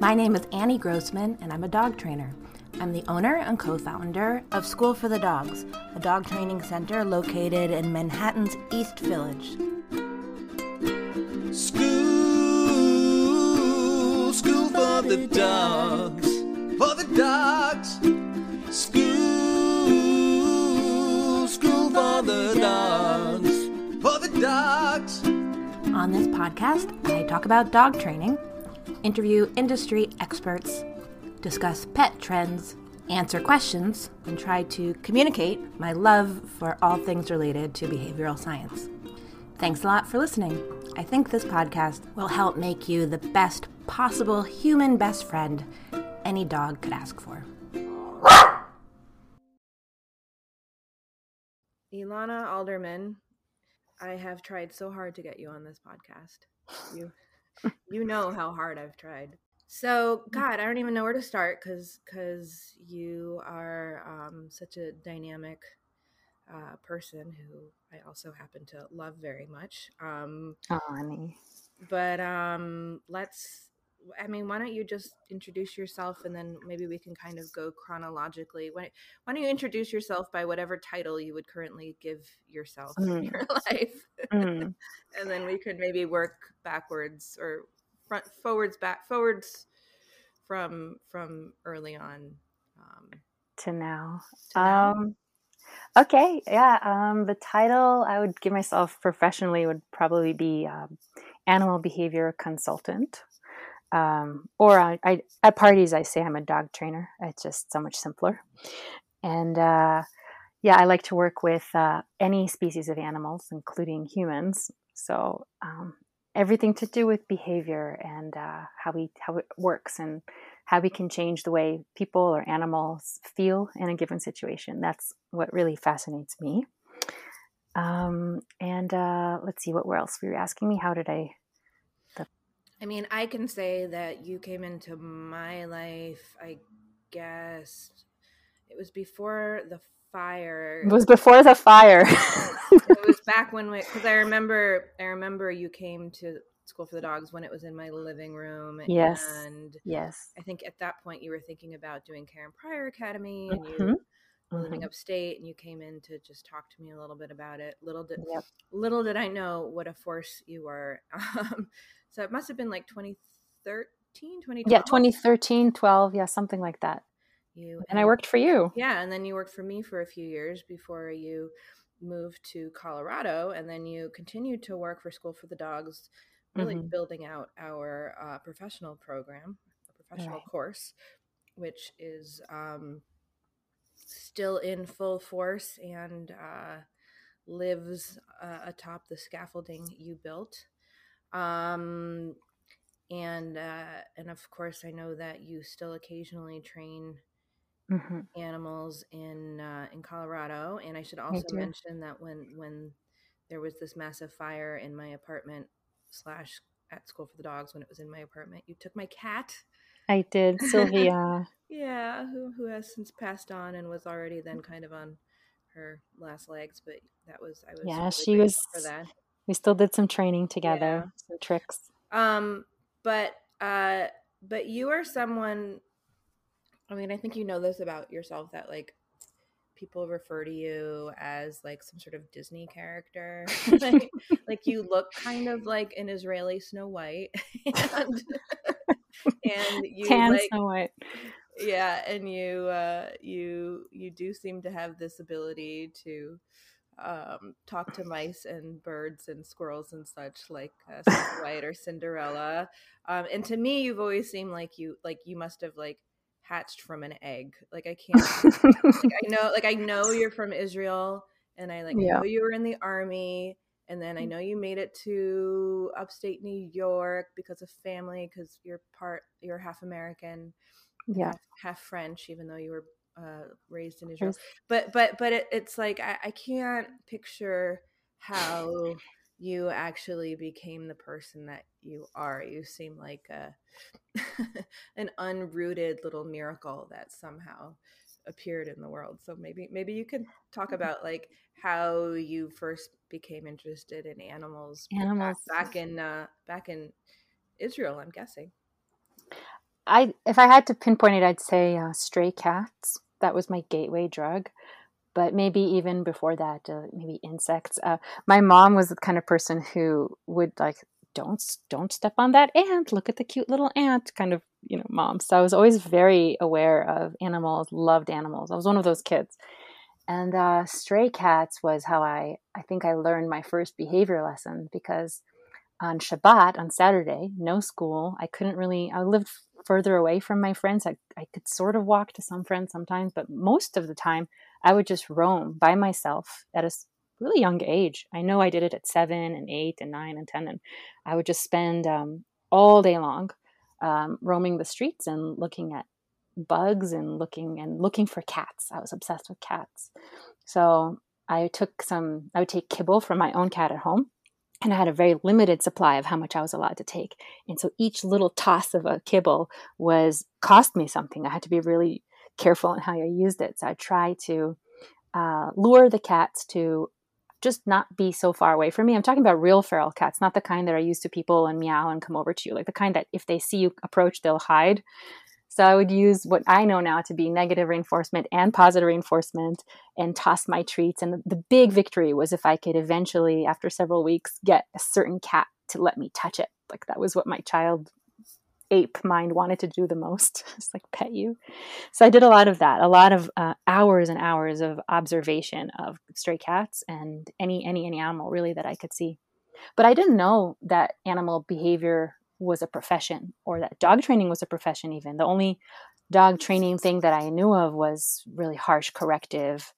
My name is Annie Grossman, and I'm a dog trainer. I'm the owner and co founder of School for the Dogs, a dog training center located in Manhattan's East Village. School, school for the dogs, for the dogs. School, school for the dogs, for the dogs. On this podcast, I talk about dog training, interview industry experts, discuss pet trends, answer questions, and try to communicate my love for all things related to behavioral science. Thanks a lot for listening. I think this podcast will help make you the best possible human best friend any dog could ask for. Ilana Alderman, I have tried so hard to get you on this podcast. You you know how hard I've tried. So, God, I don't even know where to start because because you are um, such a dynamic uh, person who I also happen to love very much. Um, Oh, honey. but um, let's. I mean, why don't you just introduce yourself and then maybe we can kind of go chronologically. Why, why don't you introduce yourself by whatever title you would currently give yourself in Mm. your life? Mm. and then we could maybe work backwards or front forwards back forwards from from early on um, To now. to now. Um, okay. Yeah. Um, the title I would give myself professionally would probably be um, animal behavior consultant. Um, or I, I, at parties, I say I'm a dog trainer. It's just so much simpler. And uh, yeah, I like to work with uh, any species of animals, including humans. So um, everything to do with behavior and uh, how we how it works and how we can change the way people or animals feel in a given situation. That's what really fascinates me. Um, and uh, let's see, what else were you asking me? How did I? I mean, I can say that you came into my life. I guess it was before the fire. It was before the fire. it was back when we because I remember I remember you came to school for the dogs when it was in my living room. Yes. and yes. I think at that point you were thinking about doing Karen Pryor Academy, and you Mhm. were living Mhm. upstate, and you came in to just talk to me a little bit about it. Little did Yep. little did I know what a force you were. Um, so it must have been like 2013, 2012. Yeah, 2013, 12, yeah, something like that. You And I worked for you. Yeah, and then you worked for me for a few years before you moved to Colorado, and then you continued to work for School for the Dogs, really Mhm. building out our uh, professional program, a professional Right. course, which is um, still in full force and uh, lives uh, atop the scaffolding you built. Um, and uh, and of course, I know that you still occasionally train hmm animals in uh, in Colorado. And I should also mention that when when there was this massive fire in my apartment slash at school for the dogs when it was in my apartment, you took my cat. I did. Sylvia. Yeah, who who has since passed on and was already then kind of on her last legs, but that was I was Yeah, really she was for that. We still did some training together, some tricks. Um, but uh, but you are someone. I mean, I think you know this about yourself that like people refer to you as like some sort of Disney character. like, like you look kind of like an Israeli Snow White, and and you Tan like Snow White. yeah, and you uh, you you do seem to have this ability to um, talk to mice and birds and squirrels and such, like uh, Snow White or Cinderella. Um, and to me, you've always seemed like you like you must have like hatched from an egg. Like I can't. like I know, like I know you're from Israel, and I like Yeah. know you were in the army. And then I know you made it to upstate New York because of family, because you're part, you're half American yeah. half, half French, even though you were uh, raised in Israel. But but but it, it's like I, I can't picture how you actually became the person that you are. You seem like a an unrooted little miracle that somehow appeared in the world. So maybe maybe you could talk about like how you first became interested in animals back- Animals. back, in uh, back in Israel. I'm guessing. I if I had to pinpoint it, I'd say uh, stray cats. That was my gateway drug. But maybe even before that, uh, maybe insects. Uh, my mom was the kind of person who would like, don't don't step on that ant. Look at the cute little ant, kind of you know, mom. So I was always very aware of animals. Loved animals. I was one of those kids. And uh, stray cats was how I I think I learned my first behavior lesson because on Shabbat on Saturday, no school. I couldn't really. I lived further away from my friends. I, I could sort of walk to some friends sometimes, but most of the time I would just roam by myself at a really young age. I know I did it at seven and eight and nine and 10. And I would just spend um, all day long um, roaming the streets and looking at bugs and looking and looking for cats. I was obsessed with cats. So I took some, I would take kibble from my own cat at home and I had a very limited supply of how much I was allowed to take. And so each little toss of a kibble was cost me something. I had to be really careful in how I used it. So I try to uh, lure the cats to just not be so far away from me. I'm talking about real feral cats, not the kind that are used to people and meow and come over to you, like the kind that if they see you approach, they'll hide. So I would use what I know now to be negative reinforcement and positive reinforcement and toss my treats. And the, big victory was if I could eventually, after several weeks, get a certain cat to let me touch it. Like that was what my child ape mind wanted to do the most just like pet you so i did a lot of that a lot of uh, hours and hours of observation of stray cats and any any any animal really that i could see but i didn't know that animal behavior was a profession or that dog training was a profession even. The only dog training thing that i knew of was really harsh corrective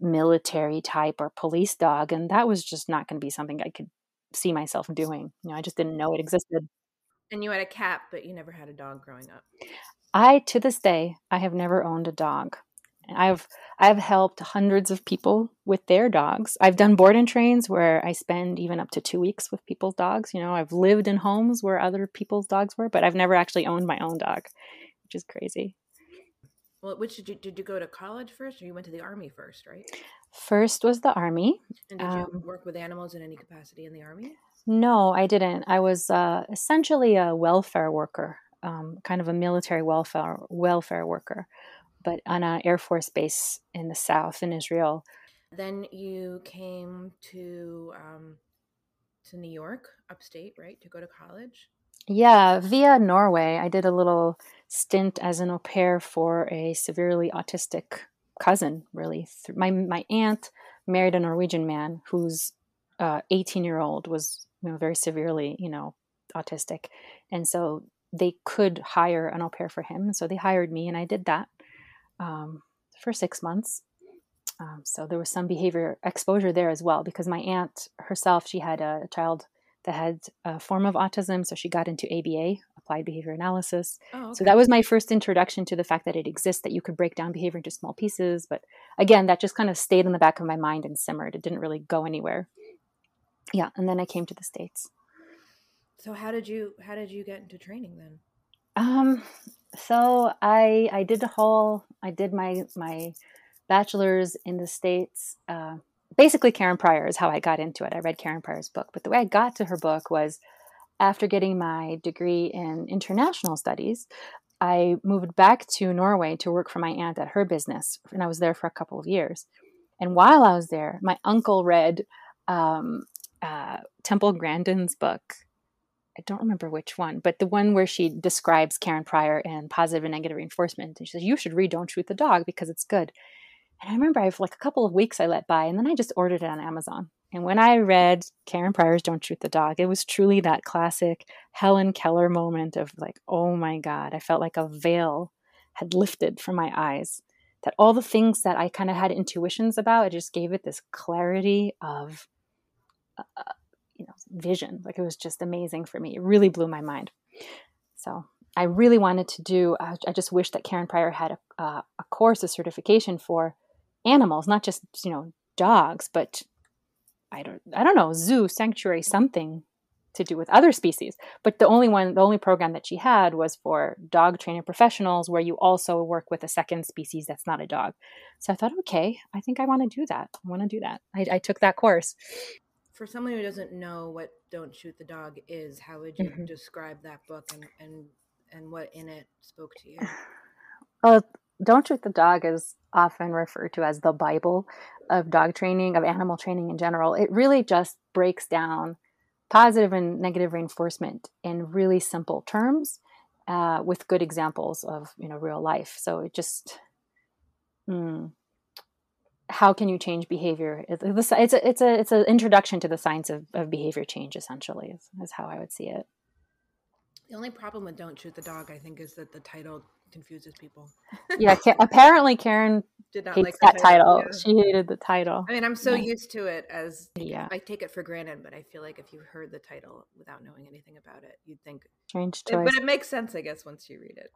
military type or police dog and that was just not going to be something i could see myself doing. You know i just didn't know it existed. And you had a cat but you never had a dog growing up. I to this day i have never owned a dog I've I've helped hundreds of people with their dogs. I've done board and trains where I spend even up to two weeks with people's dogs. You know, I've lived in homes where other people's dogs were, but I've never actually owned my own dog, which is crazy. Well, which did you did you go to college first, or you went to the army first, right? First was the army. And did you um, work with animals in any capacity in the army? No, I didn't. I was uh, essentially a welfare worker, um, kind of a military welfare welfare worker but on an Air Force base in the south in Israel. Then you came to um, to New York, upstate, right, to go to college. Yeah, via Norway, I did a little stint as an au pair for a severely autistic cousin. Really, my my aunt married a Norwegian man whose 18 uh, year old was you know very severely you know autistic, and so they could hire an au pair for him. So they hired me, and I did that um, for six months. Um, so there was some behavior exposure there as well because my aunt herself, she had a child that had a form of autism. So she got into ABA, applied behavior analysis. Oh, okay. So that was my first introduction to the fact that it exists, that you could break down behavior into small pieces. But again, that just kind of stayed in the back of my mind and simmered. It didn't really go anywhere. Yeah. And then I came to the States. So how did you, how did you get into training then? Um, so I I did the whole I did my my bachelor's in the states. Uh, basically, Karen Pryor is how I got into it. I read Karen Pryor's book, but the way I got to her book was after getting my degree in international studies. I moved back to Norway to work for my aunt at her business, and I was there for a couple of years. And while I was there, my uncle read um, uh, Temple Grandin's book, I don't remember which one, but the one where she describes Karen Pryor and positive and negative reinforcement. And she says, You should read Don't Shoot the Dog because it's good. And I remember I've like a couple of weeks I let by and then I just ordered it on Amazon. And when I read Karen Pryor's Don't Shoot the Dog, it was truly that classic Helen Keller moment of like, oh my God, I felt like a veil had lifted from my eyes. That all the things that I kind of had intuitions about, it just gave it this clarity of uh, you know vision. Like it was just amazing for me. It really blew my mind. So i really wanted to do i, I just wish that karen pryor had a, uh, a course a certification for animals not just you know dogs but i don't i don't know zoo sanctuary something to do with other species. But the only one the only program that she had was for dog training professionals where you also work with a second species that's not a dog. So i thought okay i think i want to do that. I want to do that. I, I took that course for someone who doesn't know what Don't Shoot the Dog is, how would you mm-hmm. describe that book and, and and what in it spoke to you? Well, Don't Shoot the Dog is often referred to as the Bible of dog training, of animal training in general. It really just breaks down positive and negative reinforcement in really simple terms uh, with good examples of you know real life. So it just mm, how can you change behavior? It's a it's a it's a it's an introduction to the science of, of behavior change. Essentially, is, is how I would see it. The only problem with "Don't Shoot the Dog," I think, is that the title confuses people. yeah, apparently Karen did not hates like that title. title. Yeah. She hated the title. I mean, I'm so Yeah. used to it as Yeah. I take it for granted, but I feel like if you heard the title without knowing anything about it, you'd think. Strange choice. but it makes sense, I guess, once you read it.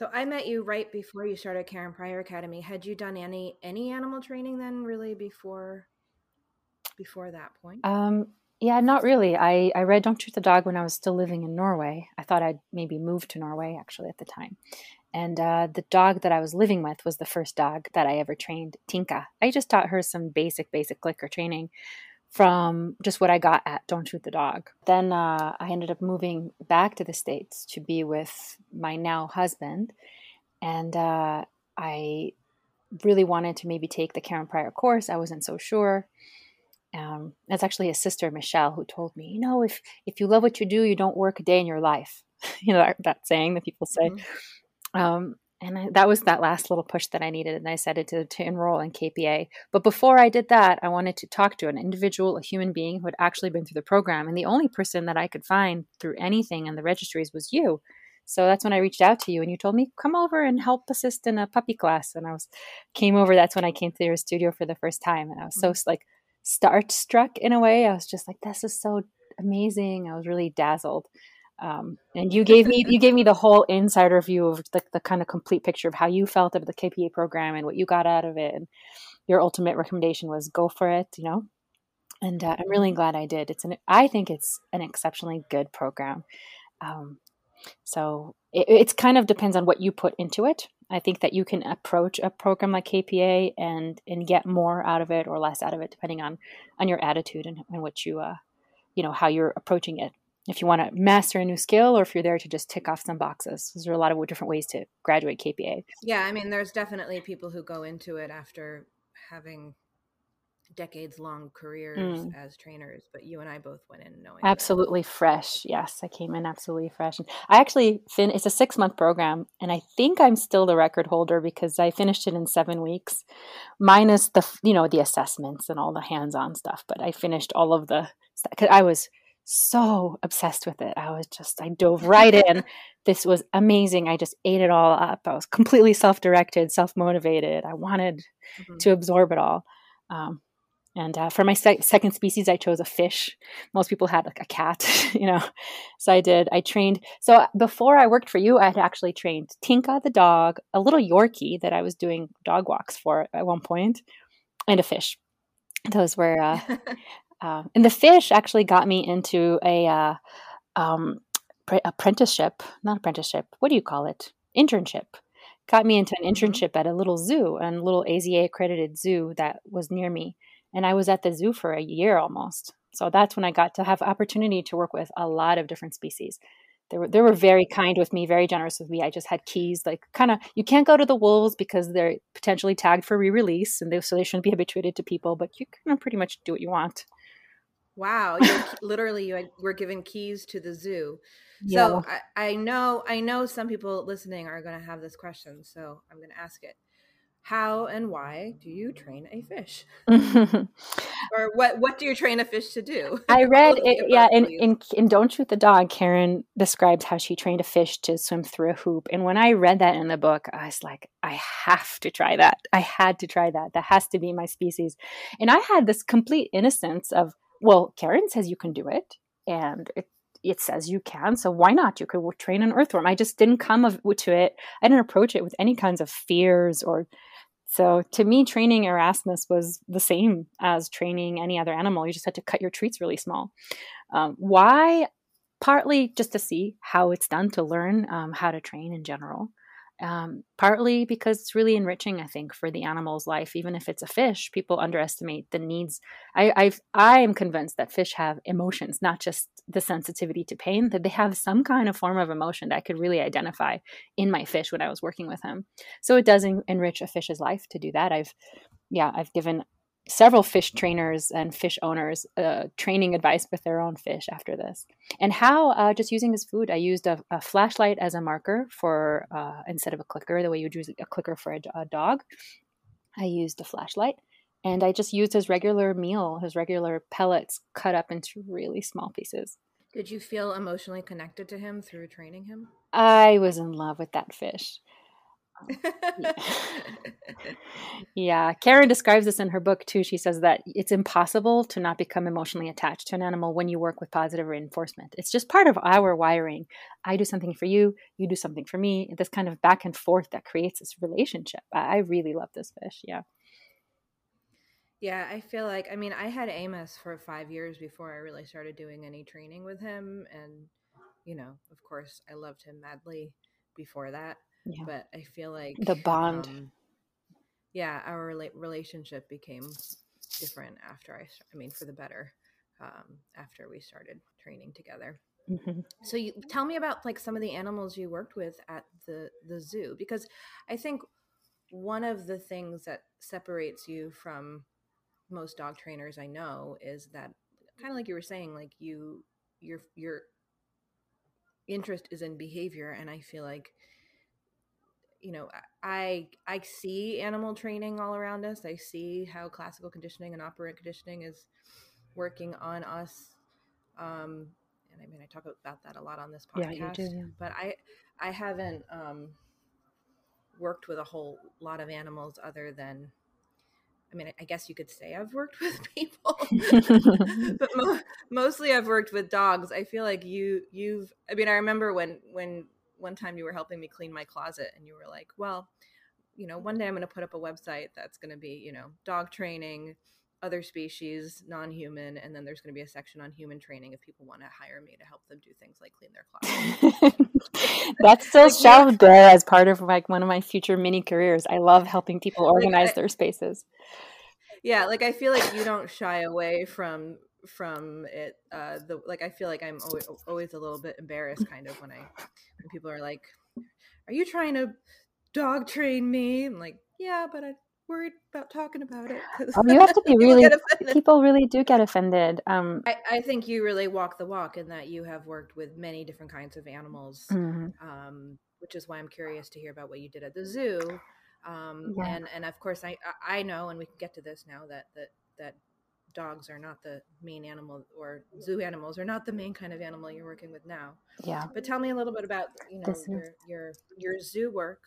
So I met you right before you started Karen Pryor Academy. Had you done any any animal training then, really before before that point? Um, yeah, not really. I, I read Don't Shoot the Dog when I was still living in Norway. I thought I'd maybe move to Norway actually at the time. And uh, the dog that I was living with was the first dog that I ever trained, Tinka. I just taught her some basic, basic clicker training from just what I got at Don't Shoot the Dog. Then uh, I ended up moving back to the States to be with my now husband. And uh, I really wanted to maybe take the Karen Pryor course. I wasn't so sure um, that's actually his sister Michelle who told me, you know, if if you love what you do, you don't work a day in your life. you know that, that saying that people say. Mhm. Um, and I, that was that last little push that I needed, and I decided to to enroll in KPA. But before I did that, I wanted to talk to an individual, a human being who had actually been through the program, and the only person that I could find through anything in the registries was you. So that's when I reached out to you, and you told me come over and help assist in a puppy class. And I was came over. That's when I came to your studio for the first time, and I was so mm-hmm. like starstruck in a way. I was just like, this is so amazing. I was really dazzled. Um, and you gave me you gave me the whole insider view of the, the kind of complete picture of how you felt of the KPA program and what you got out of it. And your ultimate recommendation was go for it, you know. And uh, I'm really glad I did. It's an I think it's an exceptionally good program. Um, so it it's kind of depends on what you put into it. I think that you can approach a program like KPA and and get more out of it or less out of it depending on on your attitude and, and what you uh you know how you're approaching it. If you want to master a new skill or if you're there to just tick off some boxes, there's a lot of different ways to graduate KPA. Yeah, I mean, there's definitely people who go into it after having decades long careers Mm. as trainers, but you and I both went in knowing that. Absolutely fresh. Yes, I came in absolutely fresh. And I actually fin it's a 6-month program and I think I'm still the record holder because I finished it in 7 weeks minus the you know the assessments and all the hands-on stuff, but I finished all of the cuz I was so obsessed with it. I was just I dove right in. This was amazing. I just ate it all up. I was completely self-directed, self-motivated. I wanted Mhm. to absorb it all. Um, and uh, for my sec- second species, I chose a fish. Most people had like a cat, you know. So I did. I trained. So uh, before I worked for you, I had actually trained Tinka the dog, a little Yorkie that I was doing dog walks for at one point, and a fish. Those were, uh, uh, and the fish actually got me into a uh, um, pre- apprenticeship, not apprenticeship. What do you call it? Internship. Got me into an Mhm. internship at a little zoo, a little AZA accredited zoo that was near me and I was at the zoo for a year almost. So that's when I got to have opportunity to work with a lot of different species. They were they were very kind with me, very generous with me. I just had keys, like kind of you can't go to the wolves because they're potentially tagged for re-release, and they, so they shouldn't be habituated to people. But you can pretty much do what you want. Wow, you're, literally, you had, were given keys to the zoo. So I, I know, I know some people listening are going to have this question, so I'm going to ask it. How and why do you train a fish, or what? What do you train a fish to do? I read it, yeah, in, in in Don't Shoot the Dog, Karen describes how she trained a fish to swim through a hoop. And when I read that in the book, I was like, I have to try that. I had to try that. That has to be my species. And I had this complete innocence of, well, Karen says you can do it, and it it says you can, so why not? You could train an earthworm. I just didn't come of, to it. I didn't approach it with any kinds of fears or so to me, training Erasmus was the same as training any other animal. You just had to cut your treats really small. Um, why? Partly just to see how it's done, to learn um, how to train in general. Um, partly because it's really enriching, I think, for the animal's life. Even if it's a fish, people underestimate the needs. I, I've, I am convinced that fish have emotions, not just the sensitivity to pain. That they have some kind of form of emotion that I could really identify in my fish when I was working with him. So it does en- enrich a fish's life to do that. I've, yeah, I've given several fish trainers and fish owners uh, training advice with their own fish after this. And how uh, just using his food, I used a, a flashlight as a marker for uh, instead of a clicker, the way you would use a clicker for a, a dog. I used a flashlight and I just used his regular meal, his regular pellets cut up into really small pieces. Did you feel emotionally connected to him through training him? I was in love with that fish. yeah, Karen describes this in her book too. She says that it's impossible to not become emotionally attached to an animal when you work with positive reinforcement. It's just part of our wiring. I do something for you, you do something for me. This kind of back and forth that creates this relationship. I really love this fish. Yeah. Yeah, I feel like I mean I had Amos for five years before I really started doing any training with him, and you know, of course, I loved him madly before that yeah. but I feel like the bond. Um, yeah, our rela- relationship became different after I. I mean, for the better. Um, after we started training together. Mm-hmm. So you tell me about like some of the animals you worked with at the the zoo because I think one of the things that separates you from most dog trainers I know is that kind of like you were saying like you your your interest is in behavior and I feel like you know i i see animal training all around us i see how classical conditioning and operant conditioning is working on us um and i mean i talk about that a lot on this podcast yeah, you do, yeah. but i i haven't um worked with a whole lot of animals other than I mean, I guess you could say I've worked with people, but mo- mostly I've worked with dogs. I feel like you, you've. I mean, I remember when when one time you were helping me clean my closet and you were like, well, you know, one day I'm going to put up a website that's going to be, you know, dog training, other species, non human, and then there's going to be a section on human training if people want to hire me to help them do things like clean their closet. that's still like, shelved there as part of like one of my future mini careers. I love helping people organize like I, their spaces. Yeah, like I feel like you don't shy away from from it uh the like i feel like i'm always, always a little bit embarrassed kind of when i when people are like are you trying to dog train me i'm like yeah but I'm worried about talking about it oh, you have to be really people really do get offended um I, I, think you really walk the walk in that you have worked with many different kinds of animals mm-hmm. um which is why i'm curious to hear about what you did at the zoo um yeah. and and of course i i know and we can get to this now that that that dogs are not the main animal or zoo animals are not the main kind of animal you're working with now. Yeah. But tell me a little bit about, you know, your, your, your zoo work.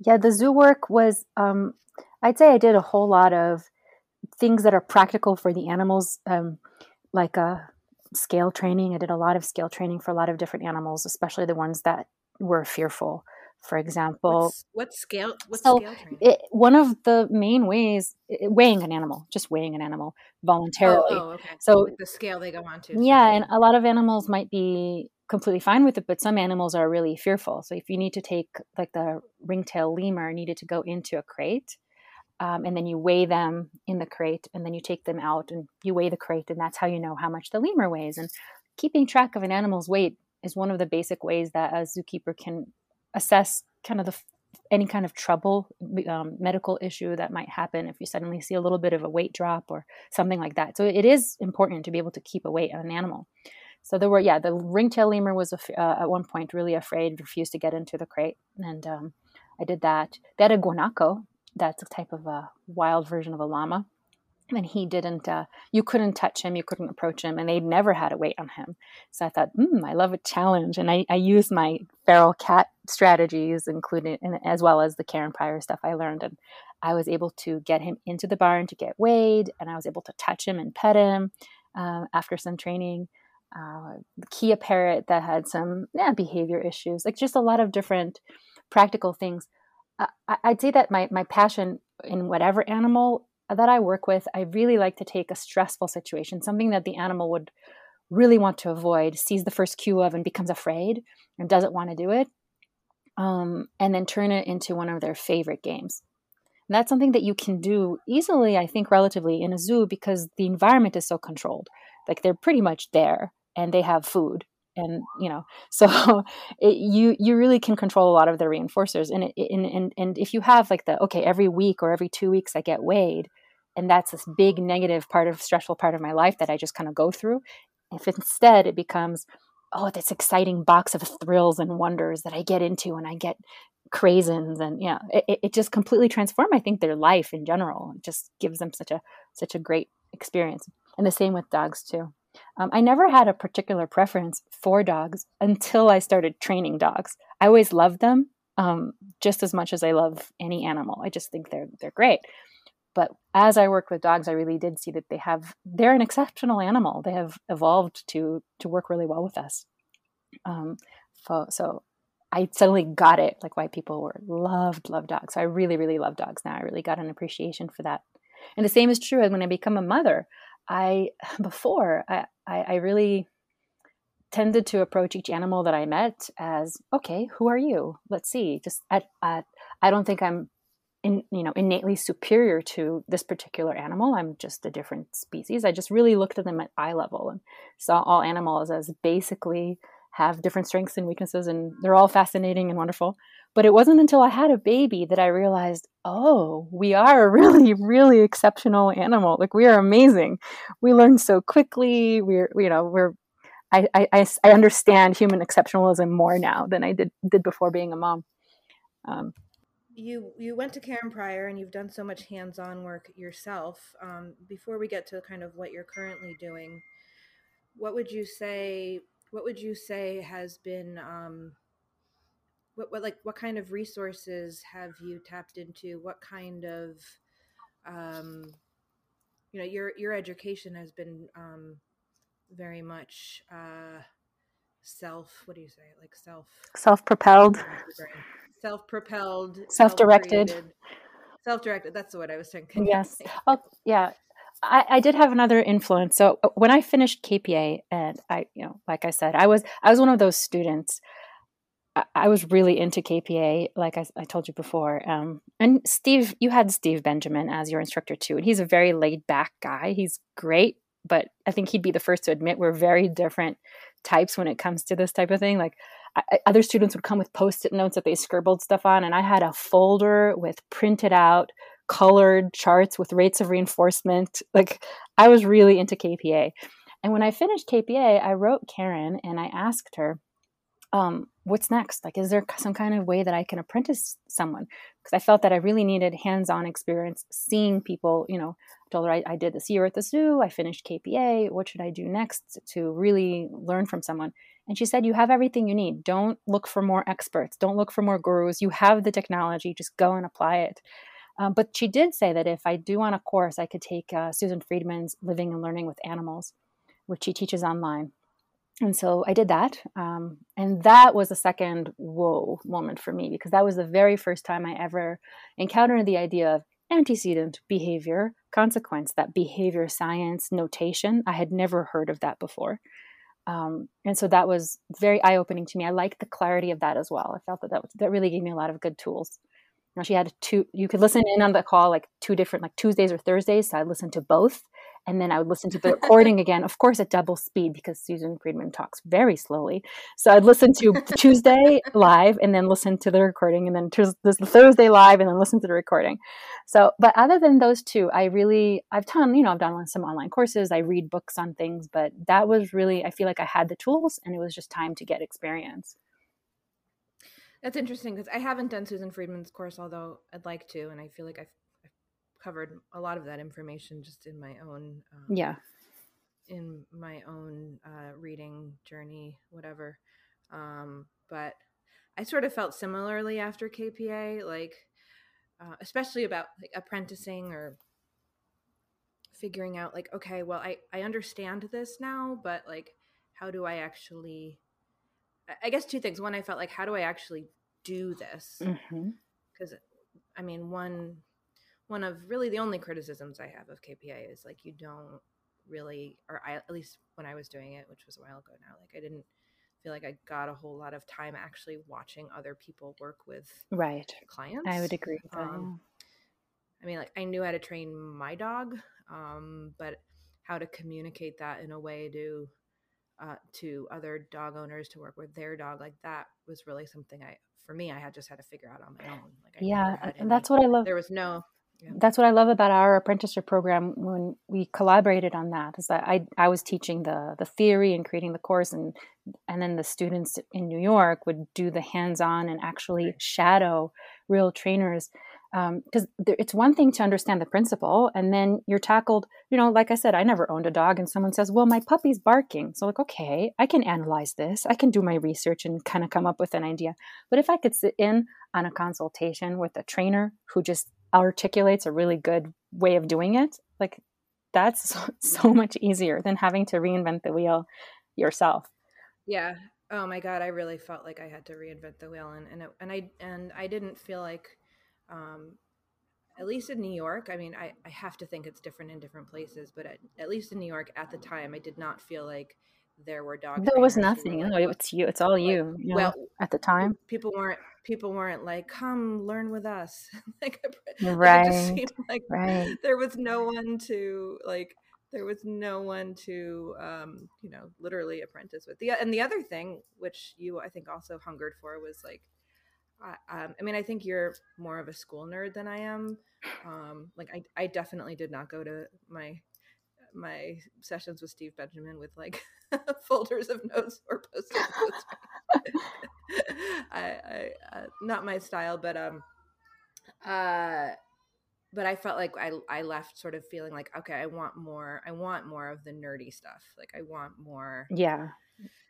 Yeah, the zoo work was, um, I'd say I did a whole lot of things that are practical for the animals, um, like a uh, scale training. I did a lot of scale training for a lot of different animals, especially the ones that were fearful for example. What's, what scale? What so scale? It, one of the main ways, it, weighing an animal, just weighing an animal voluntarily. Oh, oh okay. So With the scale they go on to. Yeah, and a lot of animals might be completely fine with it, but some animals are really fearful. So if you need to take like the ringtail lemur needed to go into a crate. Um, and then you weigh them in the crate, and then you take them out and you weigh the crate, and that's how you know how much the lemur weighs. And keeping track of an animal's weight is one of the basic ways that a zookeeper can assess kind of the any kind of trouble, um, medical issue that might happen if you suddenly see a little bit of a weight drop or something like that. So it is important to be able to keep a weight on an animal. So there were, yeah, the ringtail lemur was uh, at one point really afraid, refused to get into the crate, and um, I did that. They had a guanaco, that's a type of a wild version of a llama, and he didn't uh, you couldn't touch him you couldn't approach him and they'd never had a weight on him. So i thought hmm, i love a challenge and i, I used my feral cat strategies including as well as the karen pryor stuff i learned and i was able to get him into the barn to get weighed and i was able to touch him and pet him uh, after some training. Uh, kea parrot that had some yeah, behavior issues like just a lot of different practical things. I, i'd say that my, my passion in whatever animal that I work with, I really like to take a stressful situation, something that the animal would really want to avoid, sees the first cue of and becomes afraid and doesn't want to do it. um, and then turn it into one of their favorite games. And that's something that you can do easily, I think, relatively in a zoo because the environment is so controlled. Like they're pretty much there and they have food and you know so it, you you really can control a lot of the reinforcers and, and and and if you have like the okay every week or every two weeks i get weighed and that's this big negative part of stressful part of my life that i just kind of go through if instead it becomes oh this exciting box of thrills and wonders that i get into and i get craisins and yeah it, it just completely transform i think their life in general. It just gives them such a such a great experience. And the same with dogs too um, I never had a particular preference for dogs until I started training dogs. I always loved them um, just as much as I love any animal. I just think they're they're great. But as I worked with dogs, I really did see that they have they're an exceptional animal. They have evolved to to work really well with us. Um, so, so I suddenly got it, like why people were loved love dogs. So I really really love dogs now. I really got an appreciation for that. And the same is true when I become a mother. I before I, I, I really tended to approach each animal that I met as okay, who are you? Let's see. Just at, at I don't think I'm in, you know innately superior to this particular animal. I'm just a different species. I just really looked at them at eye level and saw all animals as basically have different strengths and weaknesses, and they're all fascinating and wonderful. But it wasn't until I had a baby that I realized, oh, we are a really, really exceptional animal. Like we are amazing. We learn so quickly. We're, you know, we're. I, I, I understand human exceptionalism more now than I did did before being a mom. Um, you you went to Karen Pryor and you've done so much hands-on work yourself. Um, before we get to kind of what you're currently doing, what would you say? What would you say has been um, what, what like what kind of resources have you tapped into? What kind of um you know your your education has been um very much uh self what do you say? Like self self-propelled. Self-propelled self-directed. self-directed that's what i was thinking yes. Oh yeah. I, I, did have another influence. So uh, when I finished KPA, and I, you know, like I said, I was I was one of those students I was really into KPA, like I, I told you before. Um, and Steve, you had Steve Benjamin as your instructor too, and he's a very laid back guy. He's great, but I think he'd be the first to admit we're very different types when it comes to this type of thing. Like I, other students would come with post-it notes that they scribbled stuff on, and I had a folder with printed out colored charts with rates of reinforcement. Like I was really into KPA. And when I finished KPA, I wrote Karen and I asked her, um, what's next? Like, is there some kind of way that I can apprentice someone? Because I felt that I really needed hands on experience seeing people. You know, I told her I, I, did this year at the zoo, I finished KPA. What should I do next to really learn from someone? And she said, You have everything you need. Don't look for more experts, don't look for more gurus. You have the technology, just go and apply it. Um, but she did say that if I do want a course, I could take uh, Susan Friedman's Living and Learning with Animals, which she teaches online and so I did that. Um, and that was a second whoa moment for me because that was the very first time I ever encountered the idea of antecedent behavior, consequence, that behavior science notation. I had never heard of that before. Um, and so that was very eye opening to me. I liked the clarity of that as well. I felt that that, that really gave me a lot of good tools. Now she had two, you could listen in on the call like two different, like Tuesdays or Thursdays. So I listened to both and then I would listen to the recording again, of course, at double speed because Susan Friedman talks very slowly. So I'd listen to Tuesday live and then listen to the recording, and then the Thursday live and then listen to the recording. So, but other than those two, I really I've done you know I've done some online courses, I read books on things, but that was really I feel like I had the tools, and it was just time to get experience. That's interesting because I haven't done Susan Friedman's course, although I'd like to, and I feel like I've covered a lot of that information just in my own um, yeah. in my own uh, reading journey whatever. Um, but i sort of felt similarly after kpa like uh, especially about like apprenticing or figuring out like okay well i i understand this now but like how do i actually i guess two things. One i felt like how do i actually do this? Because mm-hmm. i mean one one of really the only criticisms I have of KPA is like you don't really, or I, at least when I was doing it, which was a while ago now, like I didn't feel like I got a whole lot of time actually watching other people work with right clients. I would agree with. Um, I mean, like I knew how to train my dog, um, but how to communicate that in a way to uh, to other dog owners to work with their dog, like that was really something I, for me, I had just had to figure out on my own. Like, I yeah, and that's what I love. There was no. Yeah. That's what I love about our apprenticeship program when we collaborated on that is that I I was teaching the the theory and creating the course and and then the students in New York would do the hands-on and actually shadow real trainers um, because it's one thing to understand the principle and then you're tackled you know like i said i never owned a dog and someone says well my puppy's barking. So like okay i can analyze this. I can do my research and kind of come up with an idea. But if i could sit in on a consultation with a trainer who just articulates a really good way of doing it like that's so, much easier than having to reinvent the wheel yourself Yeah. Oh my god, I really felt like I had to reinvent the wheel, and and it, and I and I didn't feel like, um, at least in New York. I mean, I I have to think it's different in different places, but at, at least in New York at the time, I did not feel like there were dog. there was were nothing like, no, it's you it's all you, you know, well, at the time. people weren't people weren't like come learn with us. Like right seemed like right. there was no one to like there was no one to um you know literally apprentice with. The and the other thing which you i think also hungered for was like I, um, I mean i think you're more of a school nerd than i am um like i, I definitely did not go to my my sessions with steve benjamin with like folders of notes or post-it notes I, I uh, not my style but um uh but I felt like I I left sort of feeling like okay, I want more. I want more of the nerdy stuff. Like I want more. yeah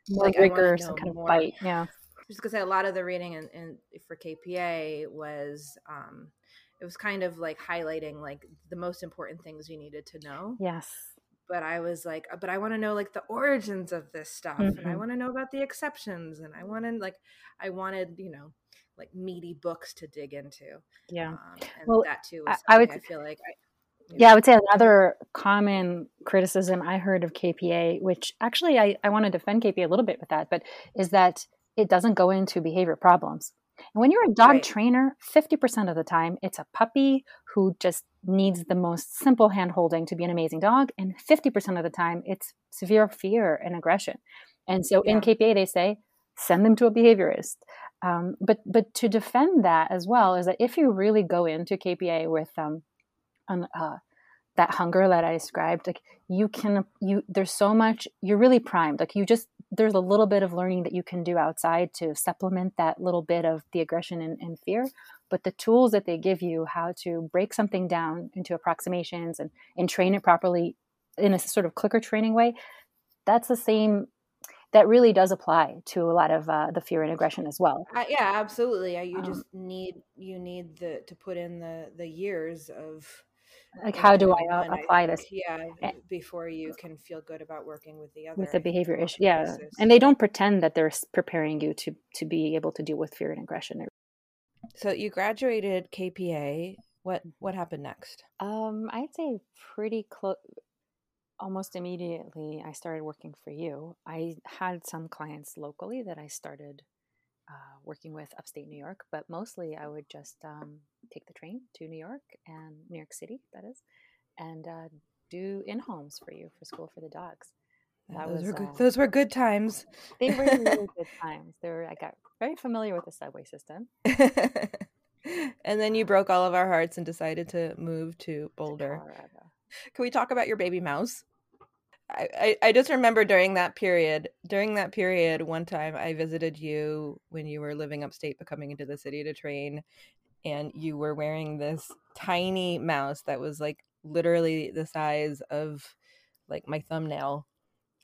more Like, I wanna rigorous know and kind of bite yeah Just because a lot of the reading and for KPA was um, it was kind of like highlighting like the most important things you needed to know. yes But I was like, but I want to know like the origins of this stuff, and I Mhm. want to know about the exceptions, and I wanted like I wanted you know like meaty books to dig into. yeah Um, and Well, that too I- was I would I feel like I, Yeah, I would say another common criticism I heard of KPA, which actually I, I want to defend KPA a little bit with that, but is that it doesn't go into behavior problems. And when you're a dog Right. trainer, 50% of the time, it's a puppy who just needs the most simple hand holding to be an amazing dog. And 50% of the time, it's severe fear and aggression. And so in KPA, they say, send them to a behaviorist. Um, but but to defend that as well is that if you really go into KPA with um, an, uh, that hunger that I described, like you can you there's so much you're really primed. Like you just there's a little bit of learning that you can do outside to supplement that little bit of the aggression and, and fear. But the tools that they give you, how to break something down into approximations and and train it properly in a sort of clicker training way, that's the same. That really does apply to a lot of uh, the fear and aggression as well. Uh, yeah, absolutely. Uh, You Um, just need you need the to put in the the years of Like, how do I uh, one, apply think, this Yeah, before you can feel good about working with the other with the behavior issue? Yeah, basis. and they don't pretend that they're preparing you to to be able to deal with fear and aggression. So you graduated KPA. What what happened next? Um, I'd say pretty close. Almost immediately, I started working for you. I had some clients locally that I started uh, working with upstate New York, but mostly I would just um, take the train to New York and New York City, that is, and uh, do in homes for you for school for the dogs. That those was were good. uh, Those were good times. they were really good times. They were, I got very familiar with the subway system. and then you broke all of our hearts and decided to move to Boulder. Can we talk about your baby mouse? I, I, I just remember during that period, during that period, one time I visited you when you were living upstate, but coming into the city to train, and you were wearing this tiny mouse that was like literally the size of like my thumbnail,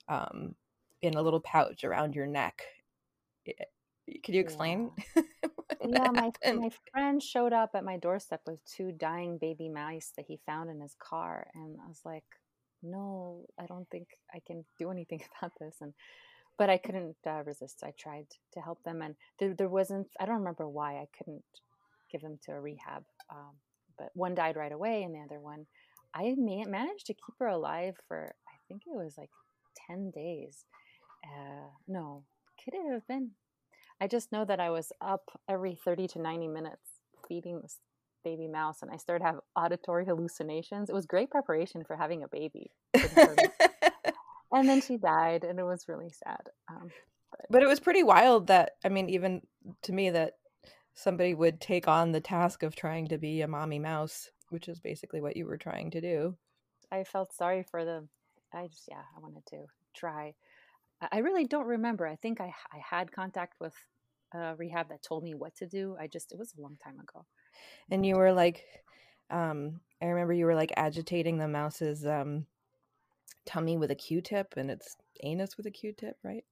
um, in a little pouch around your neck. Could you explain? what yeah, my happened? my friend showed up at my doorstep with two dying baby mice that he found in his car, and I was like, "No, I don't think I can do anything about this." And but I couldn't uh, resist. I tried to help them, and there there wasn't. I don't remember why I couldn't give them to a rehab. Um, but one died right away, and the other one, I ma- managed to keep her alive for I think it was like ten days. Uh, no, could it have been? I just know that I was up every 30 to 90 minutes feeding this baby mouse and I started to have auditory hallucinations. It was great preparation for having a baby. and then she died and it was really sad. Um, but. but it was pretty wild that, I mean, even to me, that somebody would take on the task of trying to be a mommy mouse, which is basically what you were trying to do. I felt sorry for them. I just, yeah, I wanted to try. I really don't remember. I think I, I had contact with a rehab that told me what to do. I just, it was a long time ago. And you were like, um, I remember you were like agitating the mouse's um, tummy with a Q-tip and its anus with a Q-tip, right?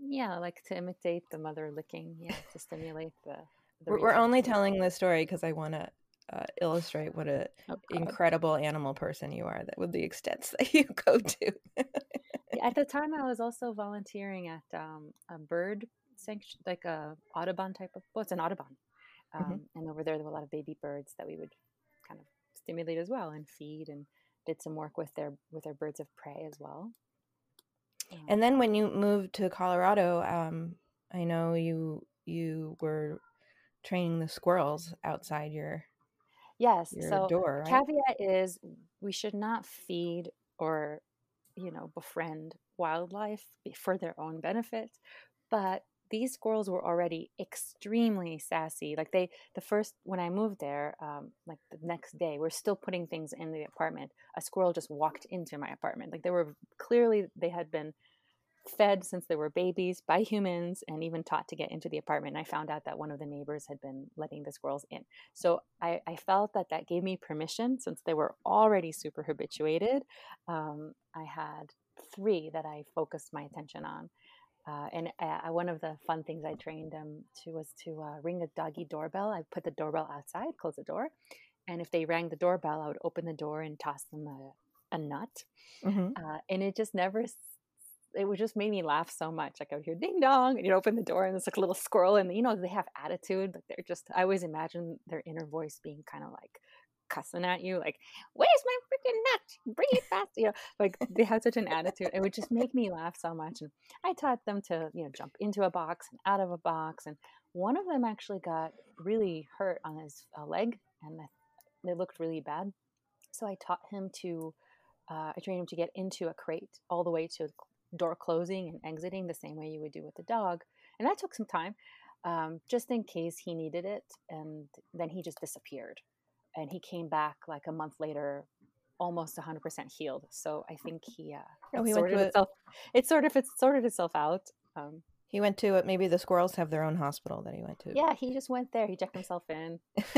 Yeah, like to imitate the mother licking, yeah, to stimulate the. the we're, we're only telling this story because I want to uh, illustrate what an oh, incredible animal person you are that with the extents that you go to at the time i was also volunteering at um, a bird sanction like a audubon type of well it's an audubon. Um, mm-hmm. and over there there were a lot of baby birds that we would kind of stimulate as well and feed and did some work with their with their birds of prey as well um, and then when you moved to colorado um, i know you you were training the squirrels outside your Yes. so door, right? caveat is we should not feed or you know befriend wildlife for their own benefit, but these squirrels were already extremely sassy. Like they, the first when I moved there, um, like the next day, we're still putting things in the apartment. A squirrel just walked into my apartment. Like they were clearly they had been fed since they were babies by humans and even taught to get into the apartment. And I found out that one of the neighbors had been letting the squirrels in. So I, I felt that that gave me permission since they were already super habituated. Um, I had three that I focused my attention on. Uh, and uh, one of the fun things I trained them to was to uh, ring a doggy doorbell. I put the doorbell outside, close the door, and if they rang the doorbell, I would open the door and toss them a, a nut. Mm-hmm. Uh, and it just never it would just made me laugh so much. Like I would hear ding dong, and you'd open the door, and there's like a little squirrel, and you know they have attitude. Like they're just. I always imagine their inner voice being kind of like cussing at you, like "Where's my freaking nut? Bring it fast!" You know, like they had such an attitude. It would just make me laugh so much. And I taught them to you know jump into a box and out of a box, and one of them actually got really hurt on his uh, leg, and they looked really bad. So I taught him to. Uh, I trained him to get into a crate all the way to door closing and exiting the same way you would do with the dog. And that took some time, um, just in case he needed it. And then he just disappeared. And he came back like a month later, almost 100% healed. So I think he, uh, oh, he sorted itself. It sort of it sorted itself out. Um, he went to it. Maybe the squirrels have their own hospital that he went to. Yeah, he just went there. He checked himself in.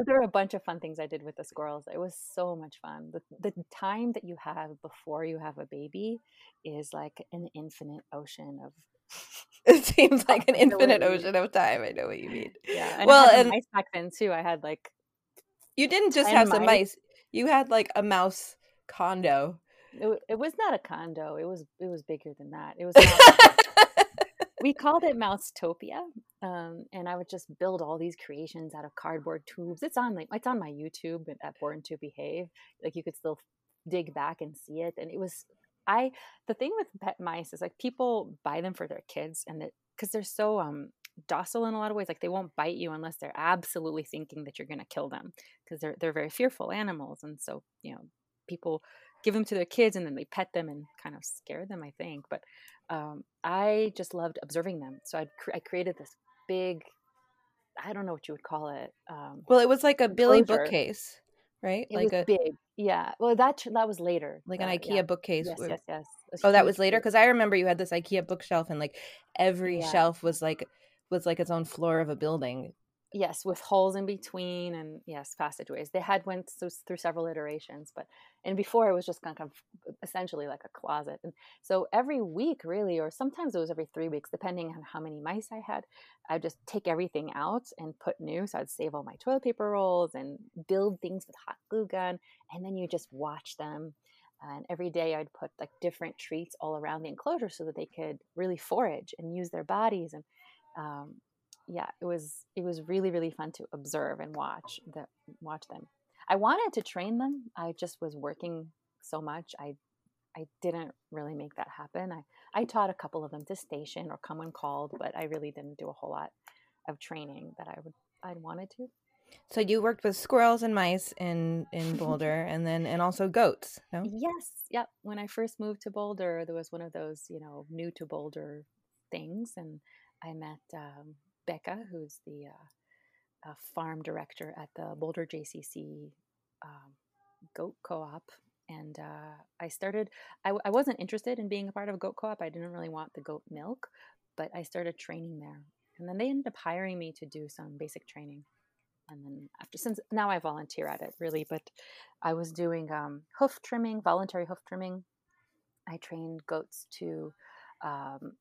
there were a bunch of fun things I did with the squirrels. It was so much fun. The, the time that you have before you have a baby is like an infinite ocean of. it seems like an infinite ocean of time. I know what you mean. Yeah. And well, and mice back then too. I had like. You didn't just have some mice. You had like a mouse condo. It, it was not a condo. It was it was bigger than that. It was. we called it Mousetopia, um, and I would just build all these creations out of cardboard tubes. It's on like it's on my YouTube at Born to Behave. Like you could still dig back and see it, and it was I. The thing with pet mice is like people buy them for their kids, and that because they're so um docile in a lot of ways. Like they won't bite you unless they're absolutely thinking that you're going to kill them because they're they're very fearful animals, and so you know people give them to their kids and then they pet them and kind of scare them. I think, but um, I just loved observing them. So I'd cre- I created this big, I don't know what you would call it. Um, well, it was like a Billy bookcase, right? It like was a big. Yeah. Well, that that was later. Like an uh, IKEA yeah. bookcase. Yes, yes, yes. Oh, that was later because I remember you had this IKEA bookshelf and like every yeah. shelf was like was like its own floor of a building. Yes with holes in between and yes passageways they had went through, several iterations but and before it was just kind of essentially like a closet and so every week really or sometimes it was every three weeks depending on how many mice i had i'd just take everything out and put new so i'd save all my toilet paper rolls and build things with hot glue gun and then you just watch them and every day i'd put like different treats all around the enclosure so that they could really forage and use their bodies and um, yeah, it was it was really really fun to observe and watch the watch them. I wanted to train them. I just was working so much. I I didn't really make that happen. I I taught a couple of them to station or come when called, but I really didn't do a whole lot of training that I would I'd wanted to. So you worked with squirrels and mice in in Boulder, and then and also goats. No. Yes. Yep. When I first moved to Boulder, there was one of those you know new to Boulder things, and I met um, Becca, who's the uh, uh, farm director at the Boulder JCC um, Goat Co-op, and uh, I started. I, I wasn't interested in being a part of a goat co-op. I didn't really want the goat milk, but I started training there, and then they ended up hiring me to do some basic training. And then after, since now I volunteer at it really, but I was doing um, hoof trimming, voluntary hoof trimming. I trained goats to um,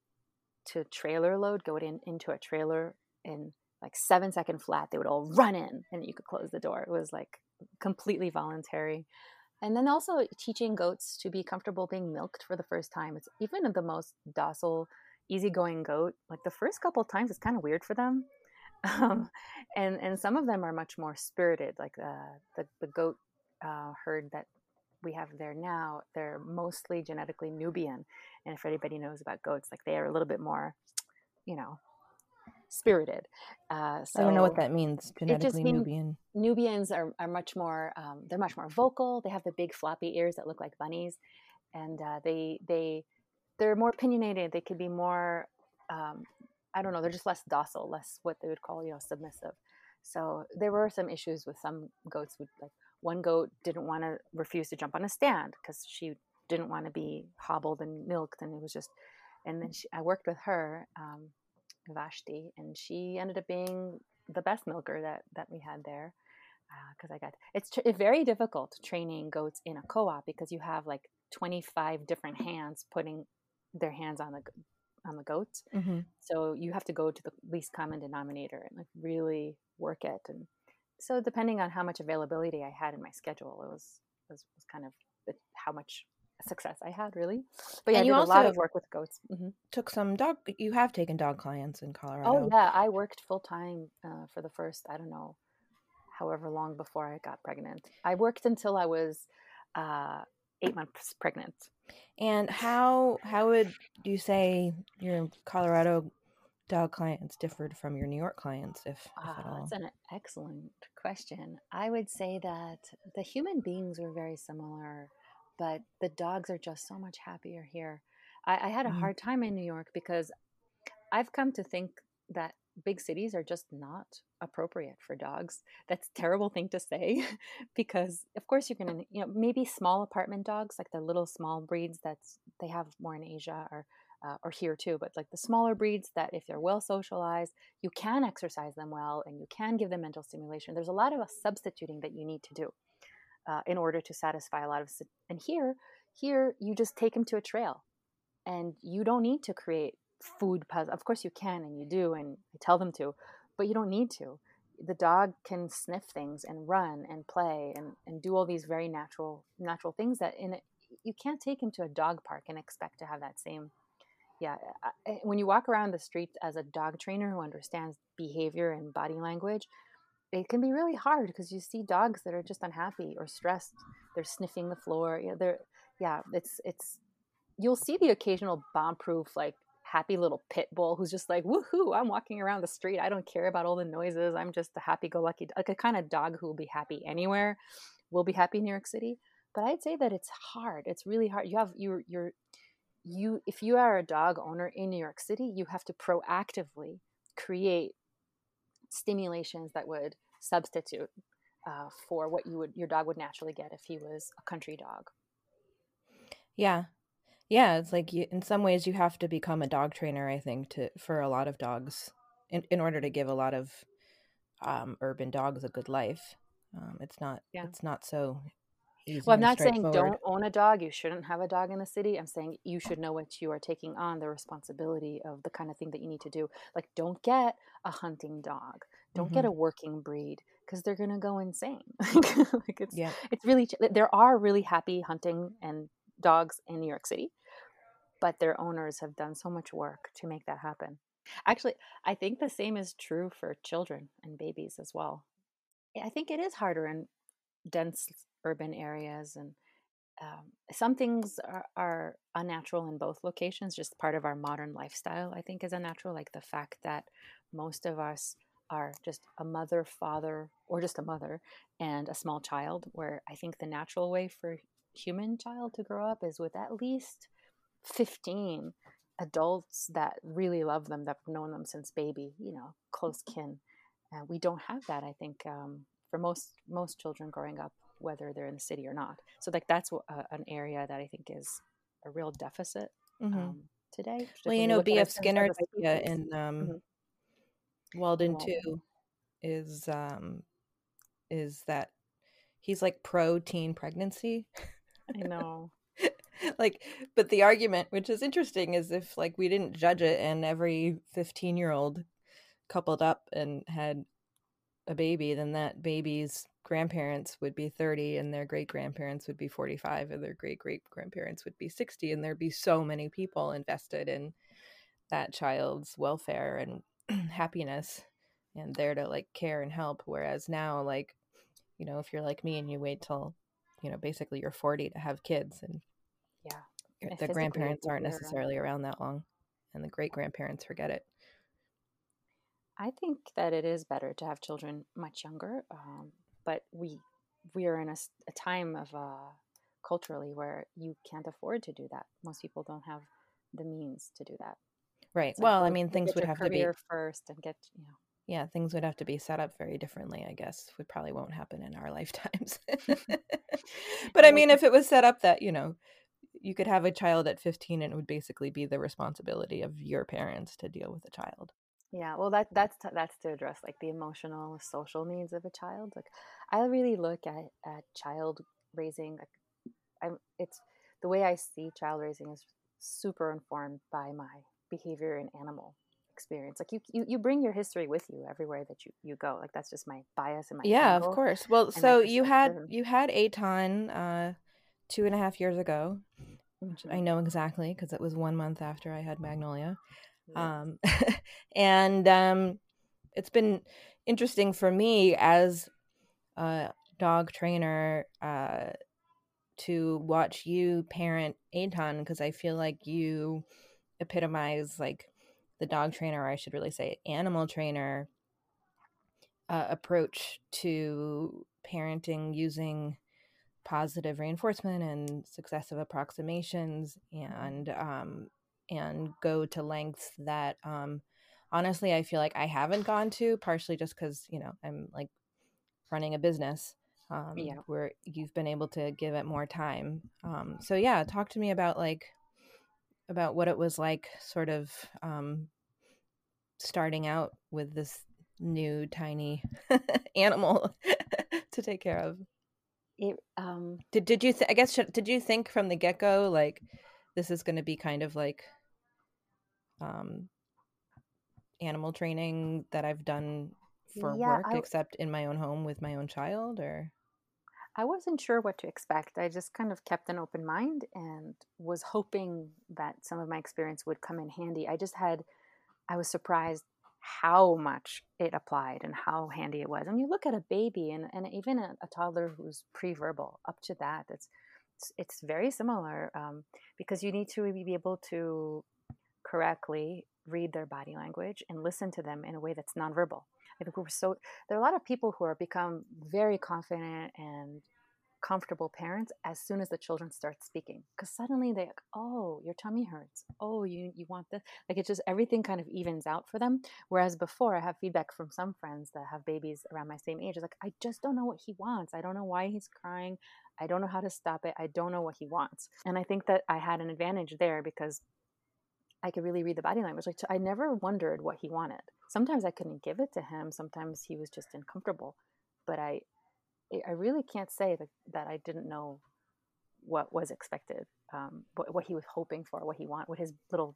to trailer load, go in into a trailer in like seven second flat. They would all run in, and you could close the door. It was like completely voluntary. And then also teaching goats to be comfortable being milked for the first time. It's even the most docile, easygoing goat. Like the first couple times, it's kind of weird for them. Um, and and some of them are much more spirited. Like the the, the goat uh, herd that we have there now, they're mostly genetically Nubian. And if anybody knows about goats, like they are a little bit more, you know, spirited. Uh, so I don't know what that means. Genetically Nubian. Nubians are, are much more. Um, they're much more vocal. They have the big floppy ears that look like bunnies, and uh, they they they're more opinionated. They could be more. Um, I don't know. They're just less docile, less what they would call you know submissive. So there were some issues with some goats. Would like one goat didn't want to refuse to jump on a stand because she didn't want to be hobbled and milked, and it was just. And then she, I worked with her. Um, Vashti, and she ended up being the best milker that that we had there. Because uh, I got it's tr- very difficult training goats in a co-op because you have like 25 different hands putting their hands on the on the goats. Mm-hmm. So you have to go to the least common denominator and like really work it. And so depending on how much availability I had in my schedule, it was was, was kind of the, how much success I had really. But yeah, and you I did a lot of work with goats. Mm-hmm. Took some dog. You have taken dog clients in Colorado. Oh yeah, I worked full time uh, for the first I don't know, however long before I got pregnant. I worked until I was uh, eight months pregnant. And how how would you say your Colorado dog clients differed from your New York clients, if, if at all? That's an excellent question. I would say that the human beings were very similar but the dogs are just so much happier here. I, I had a mm. hard time in New York because I've come to think that big cities are just not appropriate for dogs. That's a terrible thing to say because of course you're going to you know maybe small apartment dogs like the little small breeds that's they have more in Asia or uh, or here too, but like the smaller breeds that if they're well socialized, you can exercise them well and you can give them mental stimulation. There's a lot of substituting that you need to do uh, in order to satisfy a lot of and here here you just take them to a trail and you don't need to create food puzzle of course you can and you do and I tell them to but you don't need to the dog can sniff things and run and play and, and do all these very natural natural things that in it, you can't take him to a dog park and expect to have that same yeah uh, eh, when you walk around the streets as a dog trainer who understands behavior and body language it can be really hard because you see dogs that are just unhappy or stressed. They're sniffing the floor. Yeah, they're yeah. It's it's you'll see the occasional bomb-proof like happy little pit bull who's just like woohoo! I'm walking around the street. I don't care about all the noises. I'm just a happy-go-lucky like a kind of dog who will be happy anywhere. Will be happy in New York City. But I'd say that it's hard. It's really hard. You have you're you're you if you are a dog owner in New York City, you have to proactively create stimulations that would substitute uh, for what you would your dog would naturally get if he was a country dog. Yeah, yeah. It's like you, in some ways you have to become a dog trainer. I think to for a lot of dogs in in order to give a lot of um, urban dogs a good life. Um, it's not. Yeah. It's not so well, I'm not saying don't own a dog. You shouldn't have a dog in the city. I'm saying you should know what you are taking on the responsibility of the kind of thing that you need to do. Like, don't get a hunting dog. Don't mm-hmm. get a working breed because they're gonna go insane. like it's yeah. it's really there are really happy hunting and dogs in New York City, but their owners have done so much work to make that happen. Actually, I think the same is true for children and babies as well. I think it is harder in dense urban areas and um, some things are, are unnatural in both locations just part of our modern lifestyle i think is unnatural like the fact that most of us are just a mother father or just a mother and a small child where i think the natural way for human child to grow up is with at least 15 adults that really love them that have known them since baby you know close kin and we don't have that i think um, for most most children growing up whether they're in the city or not so like that's uh, an area that i think is a real deficit Mhm. um, today well, you know, B.F. Skinner's idea in um, Mhm. Walden Walden. Two is um, is that he's like pro teen pregnancy. i know like, but the argument, which is interesting, is if like we didn't judge it and every fifteen year old coupled up and had a baby, then that baby's grandparents would be 30 and their great grandparents would be 45 and their great great grandparents would be 60 and there'd be so many people invested in that child's welfare and happiness and there to like care and help whereas now like you know if you're like me and you wait till you know basically you're 40 to have kids and yeah the grandparents aren't around. necessarily around that long and the great grandparents forget it I think that it is better to have children much younger, um, but we we are in a time of uh, culturally where you can't afford to do that. Most people don't have the means to do that. right like, well i mean things would have to be first and get you know. yeah things would have to be set up very differently i guess we probably won't happen in our lifetimes but i mean if it was set up that you know you could have a child at 15 and it would basically be the responsibility of your parents to deal with the child Yeah, well, that that's t- that's to address like the emotional, social needs of a child. Like, I really look at at child raising. Like, I'm it's the way I see child raising is super informed by my behavior and animal experience. Like, you you, you bring your history with you everywhere that you you go. Like, that's just my bias and my yeah of course well so you had you had Eitan uh two and a half years ago which i Mhm. know exactly because it was one month after i had magnolia um, and um, it's been interesting for me as a dog trainer uh, to watch you parent Eitan because I feel like you epitomize like the dog trainer, or I should really say animal trainer uh, approach to parenting using positive reinforcement and successive approximations and um, and go to lengths that um, honestly I feel like I haven't gone to partially just because you know I'm like running a business um, Yeah. where you've been able to give it more time um, so yeah talk to me about like about what it was like sort of um, starting out with this new tiny animal to take care of it um did did you th- I guess should, did you think from the get go like this is going to be kind of like um animal training that I've done for Yeah, work I- except in my own home with my own child or I wasn't sure what to expect. I just kind of kept an open mind and was hoping that some of my experience would come in handy. I just had, I was surprised how much it applied and how handy it was. And you look at a baby and, and even a, a toddler who's pre-verbal up to that, it's it's, it's very similar um, because you need to be able to correctly read their body language and listen to them in a way that's nonverbal. I think we're so there are a lot of people who are become very confident and comfortable parents as soon as the children start speaking because suddenly they like oh your tummy hurts. Oh you you want this. Like it just everything kind of evens out for them. Whereas before i have feedback from some friends that have babies around my same age. It's like i just don't know what he wants. I don't know why he's crying. I don't know how to stop it. I don't know what he wants. And i think that i had an advantage there because I could really read the body language. Like I never wondered what he wanted. Sometimes I couldn't give it to him. Sometimes he was just uncomfortable. But I, I really can't say that, that I didn't know what was expected, um, what, what he was hoping for, what he want, what his little,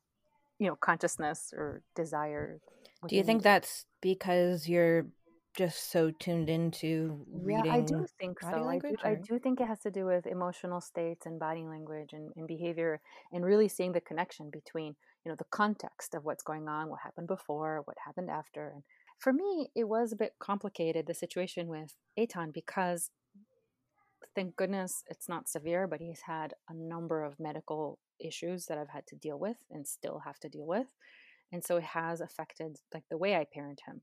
you know, consciousness or desire. do you think that's because you're just so tuned into reading Yeah, I do think so. I do, I do think it has to do with emotional states and body language and, and behavior and really seeing the connection between, you know, the context of what's going on, what happened before, what happened after. And for me, it was a bit complicated, the situation with Eitan, because thank goodness it's not severe, but he's had a number of medical issues that I've had to deal with and still have to deal with. And so it has affected like the way I parent him.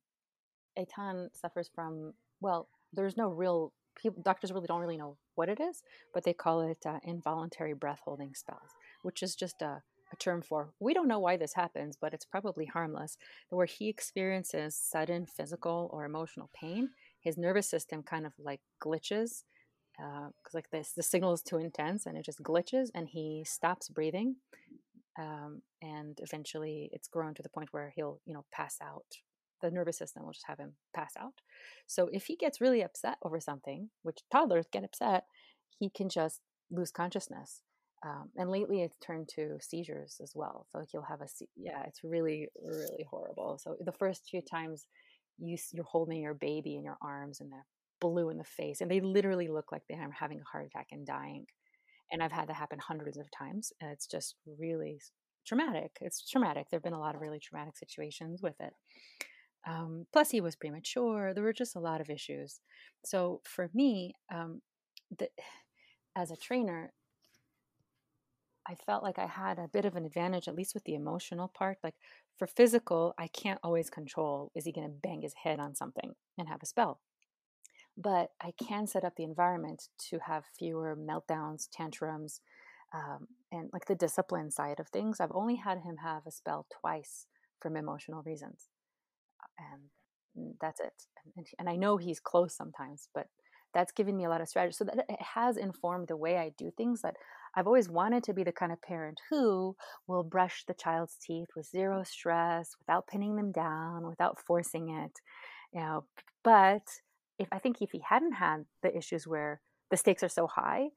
Eitan suffers from, well, there's no real people, doctors really don't really know what it is, but they call it uh, involuntary breath holding spells, which is just a, a term for we don't know why this happens, but it's probably harmless. Where he experiences sudden physical or emotional pain, his nervous system kind of like glitches because uh, like this the signal is too intense and it just glitches and he stops breathing um, and eventually it's grown to the point where he'll you know pass out the nervous system will just have him pass out. So if he gets really upset over something, which toddlers get upset, he can just lose consciousness. Um, and lately it's turned to seizures as well. So like you'll have a, yeah, it's really, really horrible. So the first few times you, you're holding your baby in your arms and they're blue in the face and they literally look like they're having a heart attack and dying. And I've had that happen hundreds of times. And it's just really traumatic. It's traumatic. There have been a lot of really traumatic situations with it. Um, plus, he was premature. There were just a lot of issues. So for me, um, the, as a trainer, I felt like I had a bit of an advantage, at least with the emotional part. Like for physical, I can't always control is he going to bang his head on something and have a spell? But I can set up the environment to have fewer meltdowns, tantrums, um, and like the discipline side of things. I've only had him have a spell twice from emotional reasons and that's it. And, and I know he's close sometimes, but that's given me a lot of strategy. So that it has informed the way I do things. That I've always wanted to be the kind of parent who will brush the child's teeth with zero stress, without pinning them down, without forcing it. You know, but if I think if he hadn't had the issues where the stakes are so high,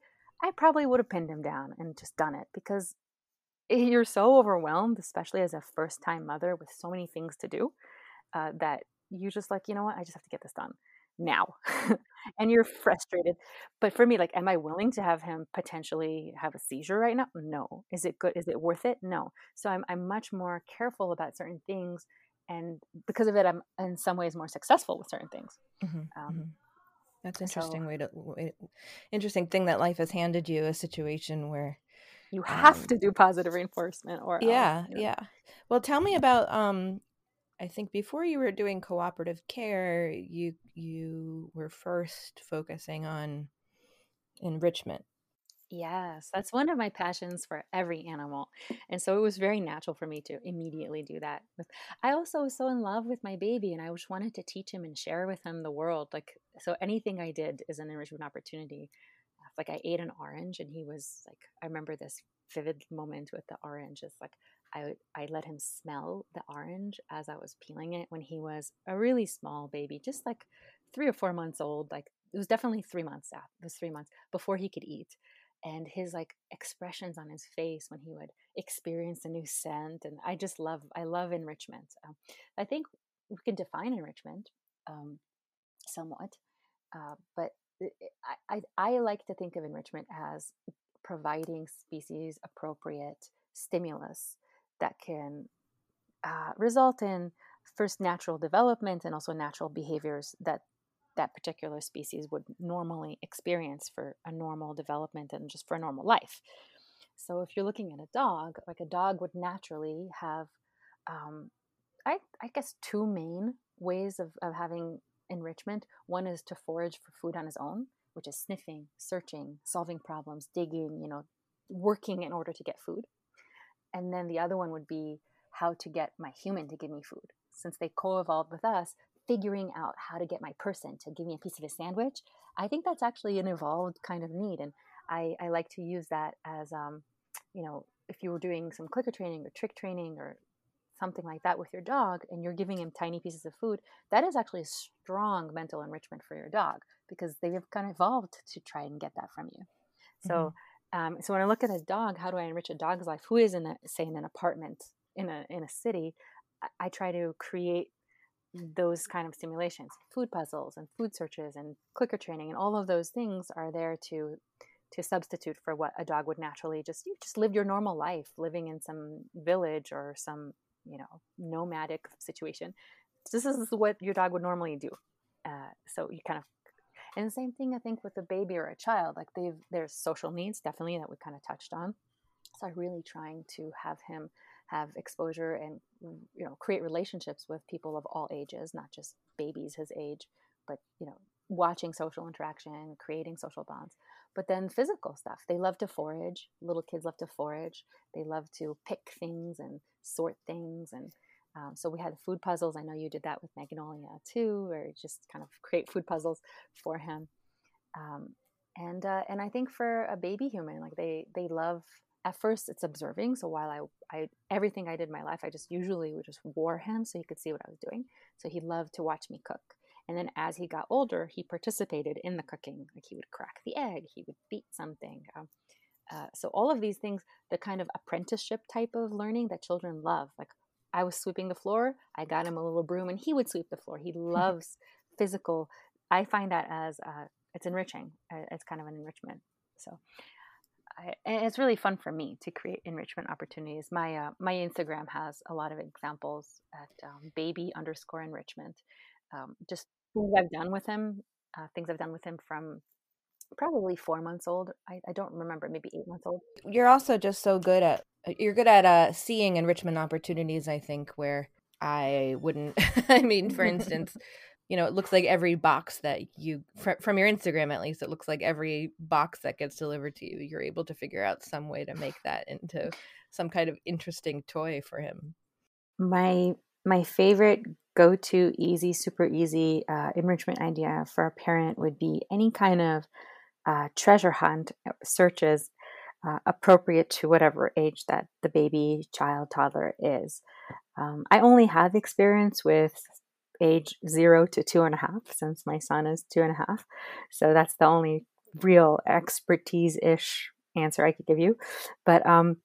I probably would have pinned him down and just done it because you're so overwhelmed, especially as a first time mother with so many things to do uh, that you just like, you know what, I just have to get this done now. and you're frustrated. But for me, like, am I willing to have him potentially have a seizure right now? No. Is it good? Is it worth it? No. So I'm, I'm much more careful about certain things. And because of it, I'm in some ways more successful with certain things. Mm-hmm, um, mm-hmm. That's interesting so, way to way, interesting thing that life has handed you a situation where you have um, to do positive reinforcement or yeah you know? yeah well tell me about um I think before you were doing cooperative care, you you were first focusing on enrichment. Yes, that's one of my passions for every animal. And so it was very natural for me to immediately do that. I also was so in love with my baby and I just wanted to teach him and share with him the world. Like so anything I did is an enrichment opportunity. Like I ate an orange and he was like I remember this vivid moment with the orange. It's like I, I let him smell the orange as I was peeling it when he was a really small baby, just like three or four months old. Like it was definitely three months after, it was three months before he could eat. And his like expressions on his face when he would experience a new scent. And I just love, I love enrichment. Um, I think we can define enrichment um, somewhat, uh, but I, I, I like to think of enrichment as providing species appropriate stimulus that can uh, result in first natural development and also natural behaviors that that particular species would normally experience for a normal development and just for a normal life. So if you're looking at a dog, like a dog would naturally have, um, I, I guess, two main ways of, of having enrichment. One is to forage for food on his own, which is sniffing, searching, solving problems, digging, you know, working in order to get food. And then the other one would be how to get my human to give me food. Since they co evolved with us, figuring out how to get my person to give me a piece of a sandwich, I think that's actually an evolved kind of need. And I, I like to use that as, um, you know, if you were doing some clicker training or trick training or something like that with your dog and you're giving him tiny pieces of food, that is actually a strong mental enrichment for your dog because they've kind of evolved to try and get that from you. So mm-hmm. Um, so when I look at a dog, how do I enrich a dog's life? Who is in a say in an apartment in a in a city? I, I try to create those kind of stimulations, food puzzles and food searches and clicker training, and all of those things are there to to substitute for what a dog would naturally just you just live your normal life, living in some village or some you know nomadic situation. This is what your dog would normally do. Uh, so you kind of And the same thing, I think, with a baby or a child. Like they've there's social needs definitely that we kind of touched on. So I'm really trying to have him have exposure and you know create relationships with people of all ages, not just babies his age, but you know watching social interaction, creating social bonds. But then physical stuff. They love to forage. Little kids love to forage. They love to pick things and sort things and um, so we had food puzzles. I know you did that with Magnolia too, or just kind of create food puzzles for him. Um, and uh, and I think for a baby human, like they they love. At first, it's observing. So while I, I everything I did in my life, I just usually would just wore him so he could see what I was doing. So he loved to watch me cook. And then as he got older, he participated in the cooking. Like he would crack the egg, he would beat something. Um, uh, so all of these things, the kind of apprenticeship type of learning that children love, like I was sweeping the floor, I got him a little broom and he would sweep the floor. He loves physical. I find that as uh, it's enriching. Uh, it's kind of an enrichment. So, I, and it's really fun for me to create enrichment opportunities. My uh, my Instagram has a lot of examples at um, baby underscore enrichment. Um, just things I've done with him, uh, things I've done with him from probably four months old. I, I don't remember, maybe eight months old. You're also just so good at you're good at uh, seeing enrichment opportunities. I think where I wouldn't. I mean, for instance, you know, it looks like every box that you fr- from your Instagram at least, it looks like every box that gets delivered to you, you're able to figure out some way to make that into some kind of interesting toy for him. My my favorite go to easy, super easy uh, enrichment idea for a parent would be any kind of uh, treasure hunt uh, searches uh, appropriate to whatever age that the baby, child, toddler is. Um, I only have experience with age zero to two and a half since my son is two and a half. So that's the only real expertise ish answer I could give you. But um,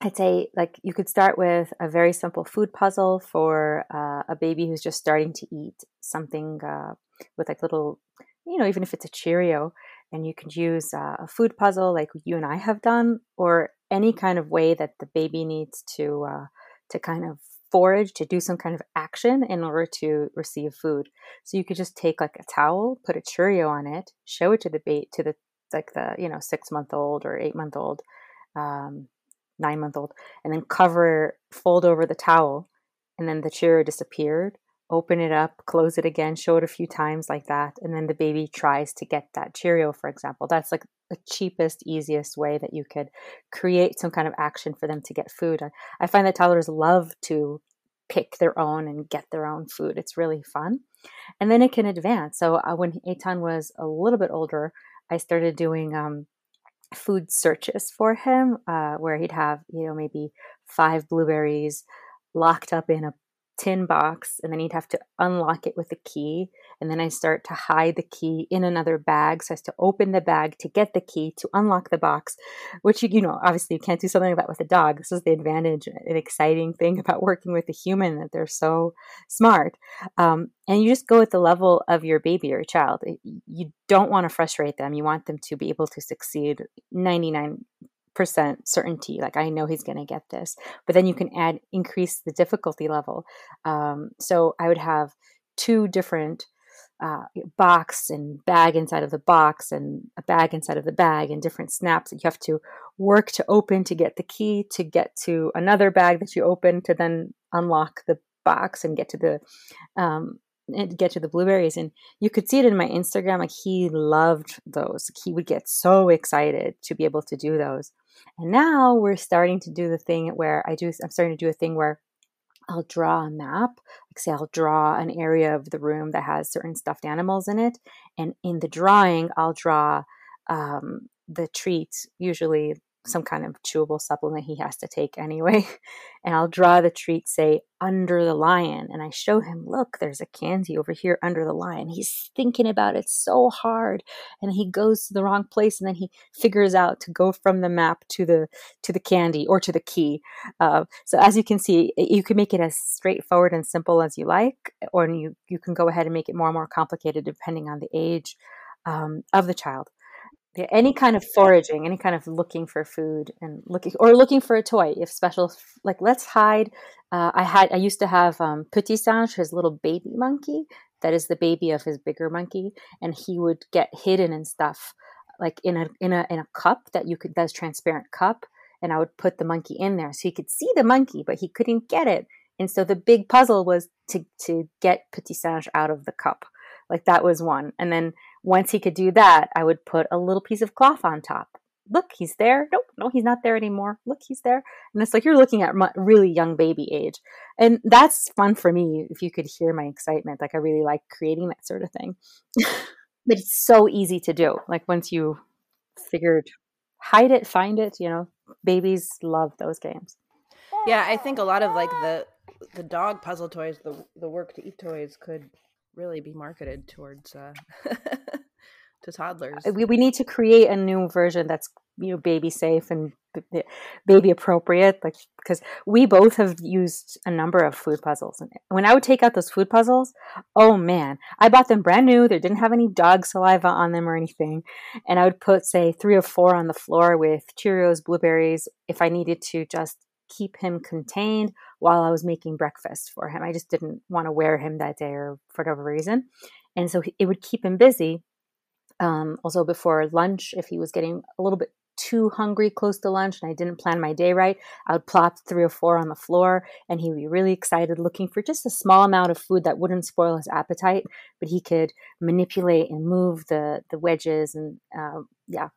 I'd say like you could start with a very simple food puzzle for uh, a baby who's just starting to eat something uh, with like little, you know, even if it's a Cheerio, and you could use uh, a food puzzle like you and I have done, or any kind of way that the baby needs to uh, to kind of forage to do some kind of action in order to receive food. So you could just take like a towel, put a Cheerio on it, show it to the bait to the like the you know six month old or eight month old, um, nine month old, and then cover fold over the towel, and then the Cheerio disappeared open it up, close it again, show it a few times like that, and then the baby tries to get that Cheerio, for example. That's like the cheapest, easiest way that you could create some kind of action for them to get food. I, I find that toddlers love to pick their own and get their own food. It's really fun. And then it can advance. So uh, when Eitan was a little bit older, I started doing um, food searches for him, uh, where he'd have, you know, maybe five blueberries locked up in a tin box and then he'd have to unlock it with a key and then i start to hide the key in another bag. So have to open the bag to get the key to unlock the box which you, you know obviously you can't do something like that with a dog. This is the advantage an exciting thing about working with a human that they're so smart. Um, and you just go at the level of your baby or child. You don't want to frustrate them. You want them to be able to succeed 99 percent certainty like i know he's going to get this but then you can add increase the difficulty level. Um, so i would have two different uh, box and bag inside of the box and a bag inside of the bag and different snaps that you have to work to open to get the key to get to another bag that you open to then unlock the box and get to the um, and get to the blueberries and you could see it in my instagram like he loved those he would get so excited to be able to do those and now we're starting to do the thing where I do, I'm starting to do a thing where I'll draw a map. Like, say, I'll draw an area of the room that has certain stuffed animals in it. And in the drawing, I'll draw um, the treats, usually some kind of chewable supplement he has to take anyway. And I'll draw the treat, say, under the lion. And I show him, look, there's a candy over here under the lion. He's thinking about it so hard. And he goes to the wrong place and then he figures out to go from the map to the to the candy or to the key. Uh, so as you can see, you can make it as straightforward and simple as you like, or you, you can go ahead and make it more and more complicated depending on the age um, of the child. Yeah, any kind of foraging, any kind of looking for food and looking or looking for a toy. If special, like let's hide. Uh, I had I used to have um, Petit Singe, his little baby monkey, that is the baby of his bigger monkey, and he would get hidden and stuff like in a in a in a cup that you could that's transparent cup and I would put the monkey in there so he could see the monkey, but he couldn't get it. And so the big puzzle was to to get Petit Singe out of the cup. Like that was one. And then once he could do that, I would put a little piece of cloth on top. Look, he's there. Nope, no, he's not there anymore. Look, he's there. And it's like you're looking at really young baby age. And that's fun for me if you could hear my excitement. Like I really like creating that sort of thing. but it's so easy to do. Like once you figured hide it, find it, you know, babies love those games. Yeah, I think a lot of like the the dog puzzle toys, the the work to eat toys could really be marketed towards uh to toddlers. We we need to create a new version that's you know baby safe and baby appropriate like because we both have used a number of food puzzles and when i would take out those food puzzles oh man i bought them brand new they didn't have any dog saliva on them or anything and i would put say three or four on the floor with cheerios blueberries if i needed to just keep him contained while i was making breakfast for him i just didn't want to wear him that day or for whatever reason and so it would keep him busy um, also before lunch if he was getting a little bit too hungry close to lunch and I didn't plan my day right, I would plop three or four on the floor and he would be really excited looking for just a small amount of food that wouldn't spoil his appetite, but he could manipulate and move the, the wedges. And uh, yeah,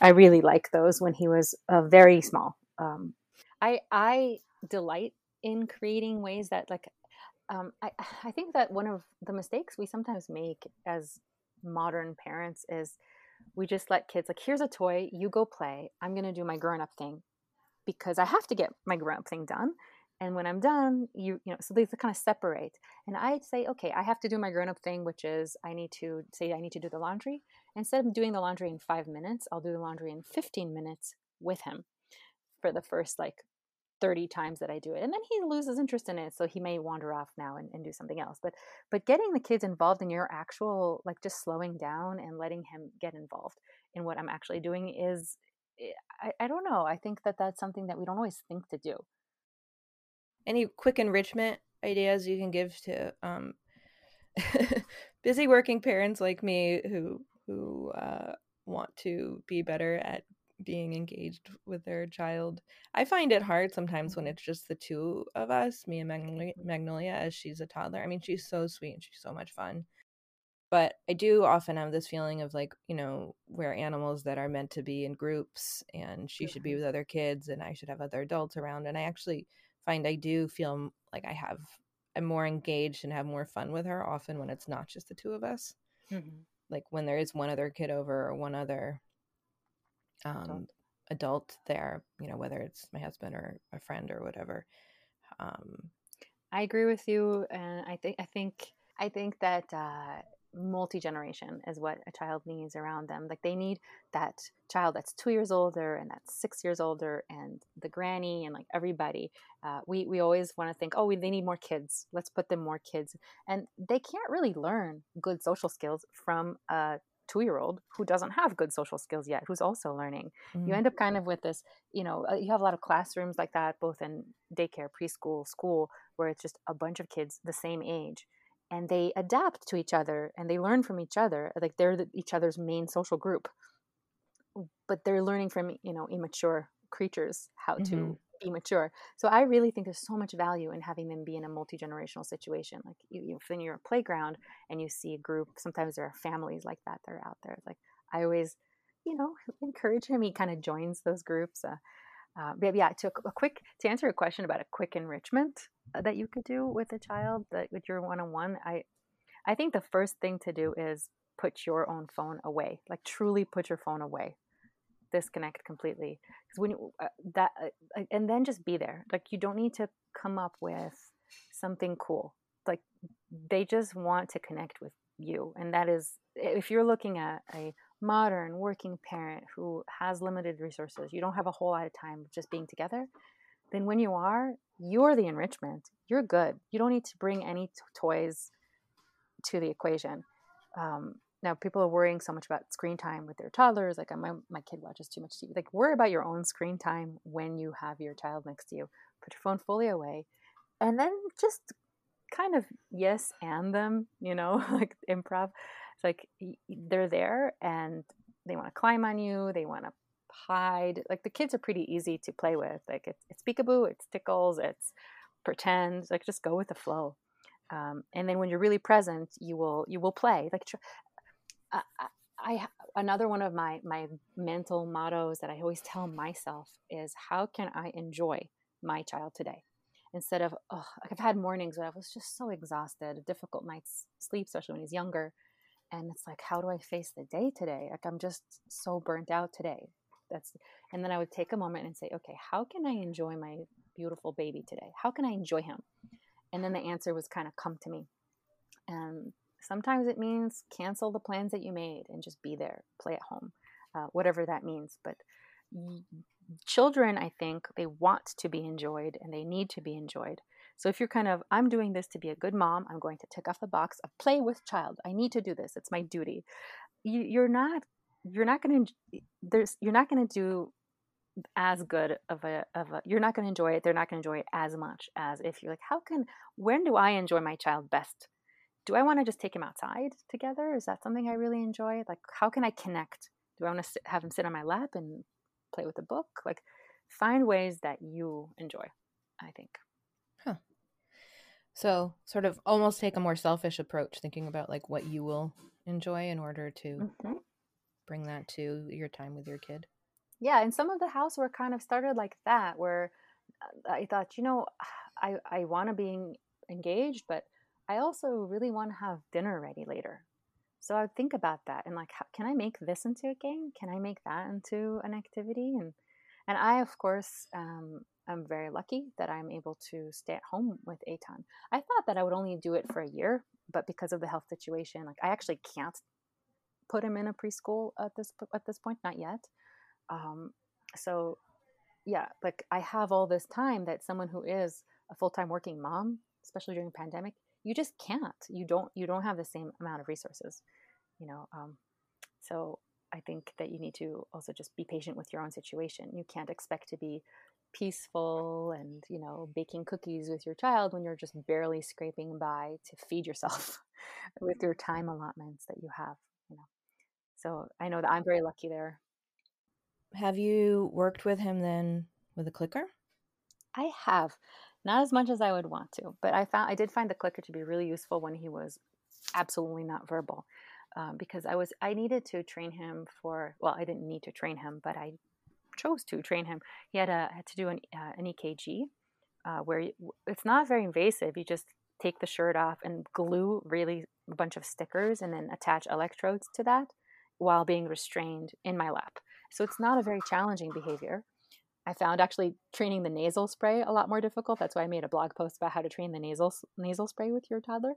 I really like those when he was uh, very small. Um, I, I delight in creating ways that like um, I, I think that one of the mistakes we sometimes make as modern parents is we just let kids like here's a toy you go play. I'm going to do my grown up thing because i have to get my grown up thing done and when i'm done you you know so these kind of separate and i say okay i have to do my grown up thing which is i need to say i need to do the laundry. Instead of doing the laundry in 5 minutes i'll do the laundry in 15 minutes with him for the first like 30 times that I do it. And then he loses interest in it. So he may wander off now and, and do something else. But but getting the kids involved in your actual like just slowing down and letting him get involved in what I'm actually doing is eh, I, I don't know. I think that that's something that we don't always think to do. Any quick enrichment ideas you can give to um, busy working parents like me who who uh, want to be better at being engaged with their child. I find it hard sometimes when mm-hmm. it's just the two of us, me and Magnolia, Magnolia as she's a toddler. I mean, she's so sweet and she's so much fun. But I do often have this feeling of like, you know, we're animals that are meant to be in groups and she should be mm-hmm. with other kids and I should have other adults around. And I actually find I do feel like I have, I'm more engaged and have more fun with her often when it's not just the two of us. Mm-hmm. Like when there is one other kid over or one other um, adult. adult. there, you know, whether it's my husband or a friend or whatever. Um, I agree with you, and I think I think I think that uh, multi generation is what a child needs around them. Like they need that child that's two years older and that's six years older, and the granny and like everybody. Uh, we we always want to think, oh, we, they need more kids. Let's put them more kids, and they can't really learn good social skills from a two year old who doesn't have good social skills yet, who's also learning. Mm-hmm. You end up kind of with this, you know, uh, you have a lot of classrooms like that, both in daycare, preschool, school, where it's just a bunch of kids the same age and they adapt to each other and they learn from each other. Like they're the, each other's main social group, but they're learning from, you know, immature creatures how to mm-hmm be mature. So I really think there's so much value in having them be in a multi generational situation. Like you, you, when you're a playground and you see a group, sometimes there are families like that that are out there. It's like I always, you know, encourage him. He kind of joins those groups. Uh, uh, but yeah, to a quick to answer a question about a quick enrichment uh, that you could do with a child that with your one on one, I I think the first thing to do is put your own phone away. Like truly put your phone away disconnect completely because when you uh, that uh, and then just be there like you don't need to come up with something cool like they just want to connect with you and that is if you're looking at a modern working parent who has limited resources you don't have a whole lot of time just being together then when you are you're the enrichment you're good you don't need to bring any t- toys to the equation um, now people are worrying so much about screen time with their toddlers like my, my kid watches too much tv like worry about your own screen time when you have your child next to you put your phone fully away and then just kind of yes and them, you know, like improv. It's like they're there and they want to climb on you, they want to hide. Like the kids are pretty easy to play with. Like it's, it's peekaboo, it's tickles, it's pretend. Like just go with the flow. Um, and then when you're really present, you will you will play. Like I, I another one of my my mental mottos that I always tell myself is how can I enjoy my child today instead of oh, I've had mornings where I was just so exhausted, difficult night's sleep, especially when he's younger, and it's like how do I face the day today? Like I'm just so burnt out today. That's and then I would take a moment and say, okay, how can I enjoy my beautiful baby today? How can I enjoy him? And then the answer was kind of come to me. And sometimes it means cancel the plans that you made and just be there, play at home, uh, whatever that means. But children, I think, they want to be enjoyed and they need to be enjoyed. So if you're kind of, I'm doing this to be a good mom, I'm going to tick off the box of play with child. I need to do this. It's my duty. You, you're not, you're not going to, there's, you're not going to do as good of a, of a, you're not going to enjoy it. They're not going to enjoy it as much as if you're like, how can, when do I enjoy my child best? Do I want to just take him outside together? Is that something I really enjoy? Like, how can I connect? Do I want to sit, have him sit on my lap and play with a book? Like, find ways that you enjoy, I think. Huh. So, sort of almost take a more selfish approach, thinking about like what you will enjoy in order to mm-hmm. bring that to your time with your kid. Yeah, and some of the housework kind of started like that, where uh, I thought, you know, I I want to be engaged, but I also really want to have dinner ready later. So I would think about that and like, how, can I make this into a game? Can I make that into an activity? And and I, of course, um, I'm very lucky that I'm able to stay at home with Eitan. I thought that I would only do it for a year, but because of the health situation, like I actually can't put him in a preschool at this at this point, not yet. Um, so, yeah, like I have all this time that someone who is a full time working mom, especially during pandemic, you just can't. You don't. You don't have the same amount of resources, you know. Um, so I think that you need to also just be patient with your own situation. You can't expect to be peaceful and you know baking cookies with your child when you're just barely scraping by to feed yourself with your time allotments that you have you know so i know that i'm very lucky there have you worked with him then with a clicker? I have. Not as much as I would want to, but I found I did find the clicker to be really useful when he was absolutely not verbal. Um, because I was I needed to train him for well I didn't need to train him but I chose to train him. He had a had to do an, uh, an EKG uh, where you, it's not very invasive. You just take the shirt off and glue really a bunch of stickers and then attach electrodes to that while being restrained in my lap. So it's not a very challenging behavior. I found actually training the nasal spray a lot more difficult. That's why I made a blog post about how to train the nasal nasal spray with your toddler.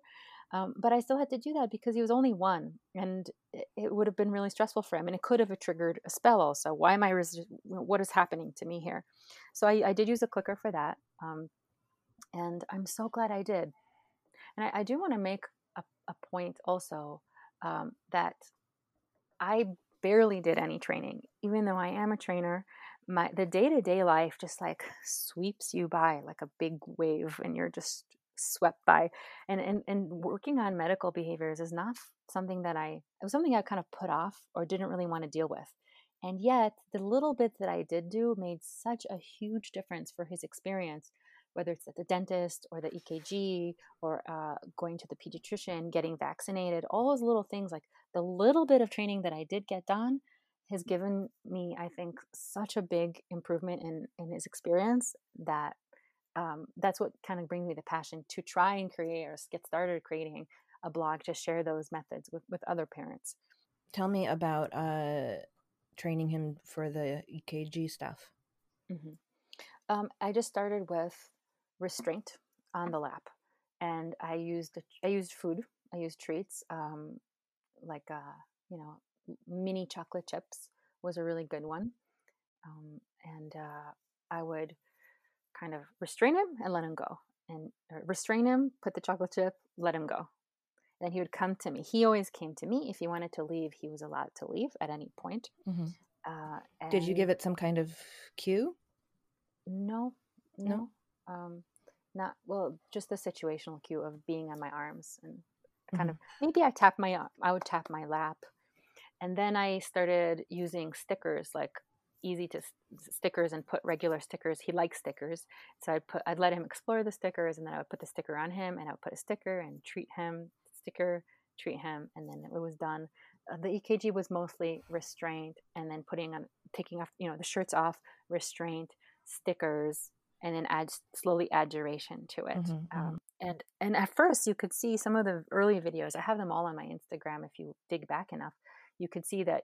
Um, but I still had to do that because he was only one, and it, would have been really stressful for him, and it could have triggered a spell. Also, why am I? What is happening to me here? So I, I did use a clicker for that, um, and I'm so glad I did. And I, I do want to make a, a, point also um, that I barely did any training, even though I am a trainer. My the day to day life just like sweeps you by like a big wave, and you're just swept by. And and and working on medical behaviors is not something that I it was something I kind of put off or didn't really want to deal with. And yet, the little bit that I did do made such a huge difference for his experience whether it's at the dentist or the EKG or uh, going to the pediatrician, getting vaccinated, all those little things, like the little bit of training that I did get done has given me, I think, such a big improvement in, in his experience that um, that's what kind of brings me the passion to try and create or get started creating a blog to share those methods with, with other parents. Tell me about uh, training him for the EKG stuff. Mm-hmm. Um, I just started with restraint on the lap, and I used I used food. I used treats um, like uh, you know mini chocolate chips was a really good one, um, and uh, I would kind of restrain him and let him go, and restrain him, put the chocolate chip, let him go. Then he would come to me. He always came to me. If he wanted to leave, he was allowed to leave at any point. Mm-hmm. Uh, Did you give it some kind of cue? No, no. no. Um, not well, just the situational cue of being on my arms and kind Mm-hmm. of maybe I tap my I would tap my lap, and then I started using stickers like easy to s- stickers and put regular stickers. He likes stickers, so I'd put I'd let him explore the stickers, and then I would put the sticker on him, and I would put a sticker and treat him sticker treat him, and then it was done. Uh, the EKG was mostly restraint, and then putting on taking off you know the shirts off, restraint, stickers, and then add slowly add duration to it. Mhm, Um, and and at first you could see some of the early videos. I have them all on my Instagram. If you dig back enough, you could see that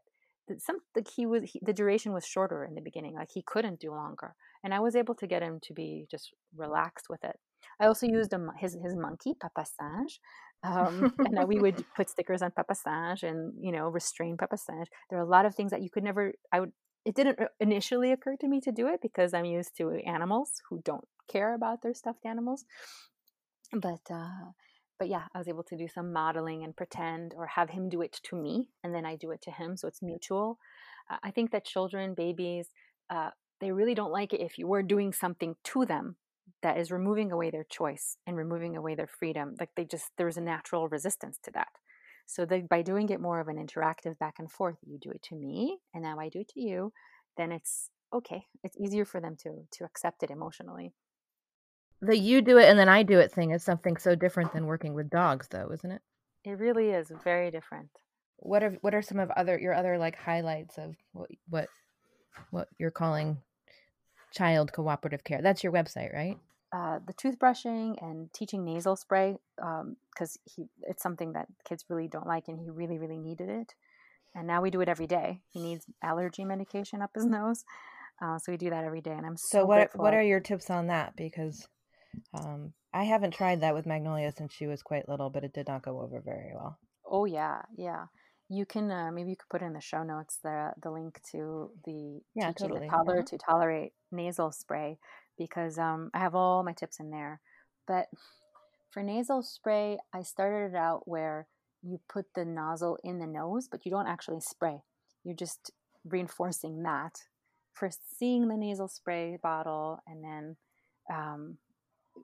some like he was he, the duration was shorter in the beginning. Like he couldn't do longer, and I was able to get him to be just relaxed with it. I also used a, his his monkey Papa Sage, um, and we would put stickers on Papa Sage and you know restrain Papa Sage. There are a lot of things that you could never. I would. It didn't initially occur to me to do it because I'm used to animals who don't care about their stuffed animals. But uh, but yeah, I was able to do some modeling and pretend, or have him do it to me, and then I do it to him, so it's mutual. Uh, I think that children, babies, uh, they really don't like it if you were doing something to them that is removing away their choice and removing away their freedom. Like they just there's a natural resistance to that. So that by doing it more of an interactive back and forth, you do it to me, and now I do it to you, then it's okay. It's easier for them to to accept it emotionally. The you do it and then I do it thing is something so different than working with dogs, though, isn't it? It really is very different. What are what are some of other your other like highlights of what what what you're calling child cooperative care? That's your website, right? uh, the toothbrushing and teaching nasal spray because he it's something that kids really don't like and he really really needed it and now we do it every day he needs allergy medication up his nose uh, so we do that every day and i'm so, So what grateful. what are your tips on that? Because um, I haven't tried that with Magnolia since she was quite little, but it did not go over very well. oh yeah yeah you can uh, maybe you could put in the show notes the the link to the Yeah, teaching totally. the toddler Mhm. to tolerate nasal spray because um, I have all my tips in there. But for nasal spray, I started it out where you put the nozzle in the nose, but you don't actually spray. You're just reinforcing that. First, seeing the nasal spray bottle, and then um,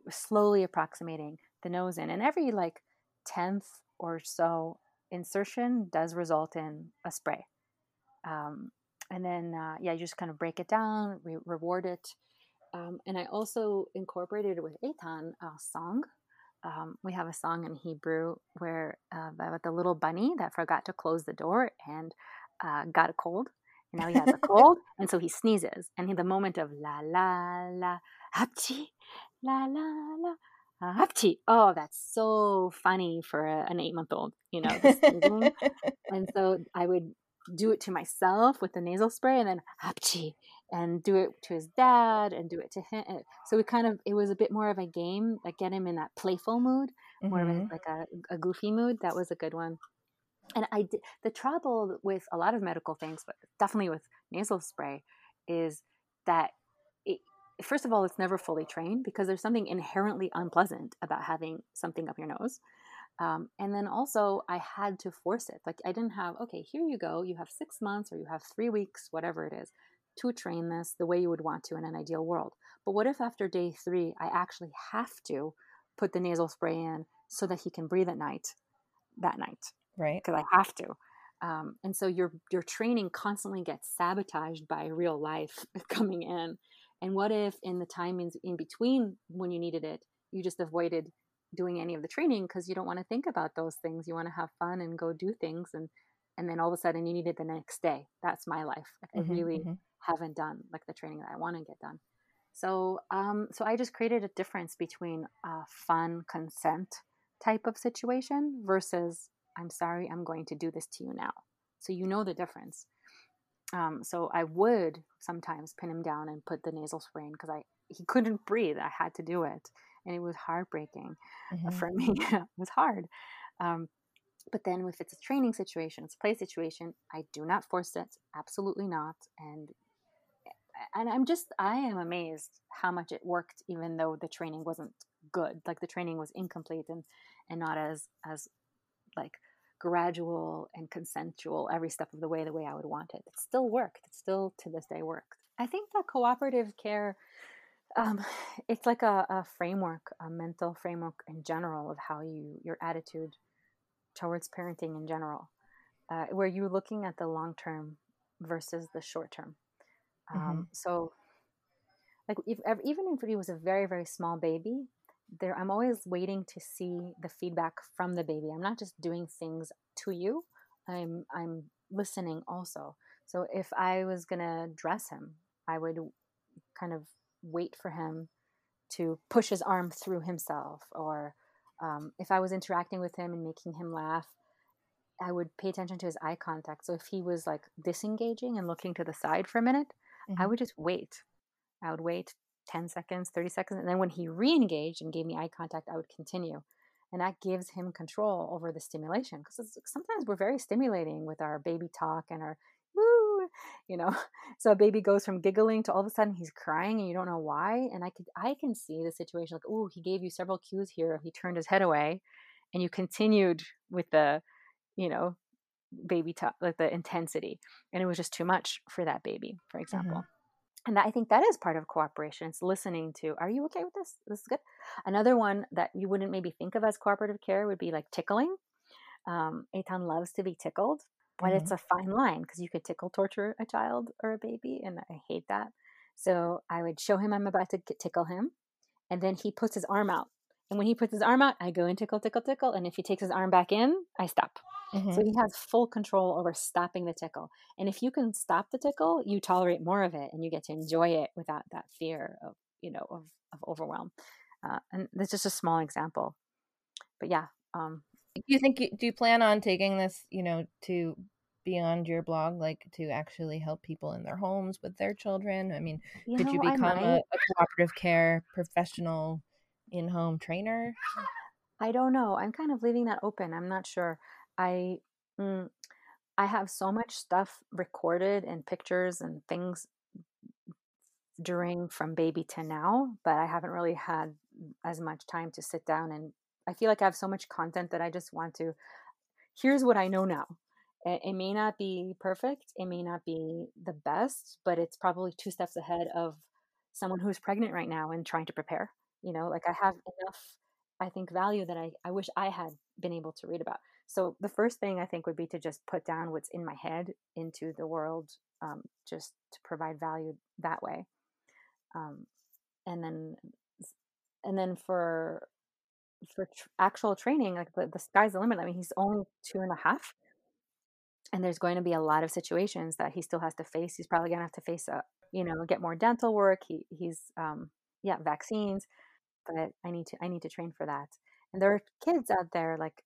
slowly approximating the nose in. And every like tenth or so insertion does result in a spray. Um, and then, uh, yeah, you just kind of break it down, re- reward it. Um, and I also incorporated with Eitan a song. Um, we have a song in Hebrew where uh, about the little bunny that forgot to close the door and uh, got a cold. And now he has a cold, and so he sneezes. And in the moment of la la la, hapchi, la la la, hapchi. Oh, that's so funny for a, an eight month old, you know, and so I would do it to myself with the nasal spray and then hapchi and do it to his dad and do it to him. Eh, so we kind of, it was a bit more of a game, like get him in that playful mood, more of a, mm-hmm. like a, a goofy mood. That was a good one. And I did, the trouble with a lot of medical things, but definitely with nasal spray, is that first of all, it's never fully trained because there's something inherently unpleasant about having something up your nose. Um, and then also, I had to force it. Like, I didn't have, okay, here you go. You have six months or you have three weeks, whatever it is, to train this the way you would want to in an ideal world. But what if after day three, I actually have to put the nasal spray in so that he can breathe at night, that night? right. because I have to. Um, and so your your training constantly gets sabotaged by real life coming in. And what if in the time in, in between when you needed it, you just avoided doing any of the training because you don't want to think about those things. You want to have fun and go do things, and and then all of a sudden you need it the next day. That's my life. Like Mhm, I really mhm. haven't done like the training that I want to get done. So um, so I just created a difference between a fun consent type of situation versus I'm sorry, I'm going to do this to you now. So you know the difference. Um, so I would sometimes pin him down and put the nasal spray in because I he couldn't breathe. I had to do it, and it was heartbreaking uh, Mhm. for me. it was hard. Um, but then if it's a training situation, it's a play situation, I do not force it. Absolutely not. And and I'm just I am amazed how much it worked, even though the training wasn't good. Like the training was incomplete and and not as as like gradual and consensual every step of the way the way I would want it. It still worked. It still to this day works. I think that cooperative care um, it's like a, a framework, a mental framework in general of how you your attitude towards parenting in general, uh, where you're looking at the long term versus the short term. Um, Mm-hmm. So, like if even if he was a very very small baby, there I'm always waiting to see the feedback from the baby. I'm not just doing things to you. I'm I'm listening also. So if I was gonna dress him, I would kind of wait for him to push his arm through himself, or um, if I was interacting with him and making him laugh, I would pay attention to his eye contact. So if he was like disengaging and looking to the side for a minute, I Mhm. would just wait. I would wait 10 seconds, 30 seconds. And then when he re engaged and gave me eye contact, I would continue. And that gives him control over the stimulation because sometimes we're very stimulating with our baby talk and our woo, you know. So a baby goes from giggling to all of a sudden he's crying and you don't know why. And I could, I can see the situation like, oh, he gave you several cues here. He turned his head away and you continued with the, you know, baby talk, like the intensity. And it was just too much for that baby, for mm-hmm. example. And I think that is part of cooperation. It's listening to, are you okay with this? This is good. Another one that you wouldn't maybe think of as cooperative care would be like tickling. Um, Eitan loves to be tickled, but it's a fine line because you could tickle torture a child or a baby, and I hate that. So I would show him I'm about to tickle him, and then he puts his arm out. And when he puts his arm out, I go and tickle, tickle, tickle. And if he takes his arm back in, I stop. Mhm. So he has full control over stopping the tickle. And if you can stop the tickle, you tolerate more of it and you get to enjoy it without that fear of, you know, of, of overwhelm. Uh, and that's just a small example. But yeah, um, Do you think you, do you plan on taking this, you know, to beyond your blog, like to actually help people in their homes with their children? I mean, you could know, you become a, a cooperative care professional in-home trainer? I don't know. I'm kind of leaving that open. I'm not sure. I mm, I have so much stuff recorded and pictures and things during from baby to now, but I haven't really had as much time to sit down and I feel like I have so much content that I just want to here's what I know now. It, it may not be perfect, it may not be the best, but it's probably two steps ahead of someone who's pregnant right now and trying to prepare. You know, like I have enough, I think, value that I, I wish I had been able to read about. So the first thing I think would be to just put down what's in my head into the world, um, just to provide value that way. Um, and then, and then for for tr- actual training, like the, the sky's the limit. I mean, he's only two and a half, and there's going to be a lot of situations that he still has to face. He's probably going to have to face a, you know, get more dental work. He he's um, yeah, vaccines, but I need to I need to train for that. And there are kids out there like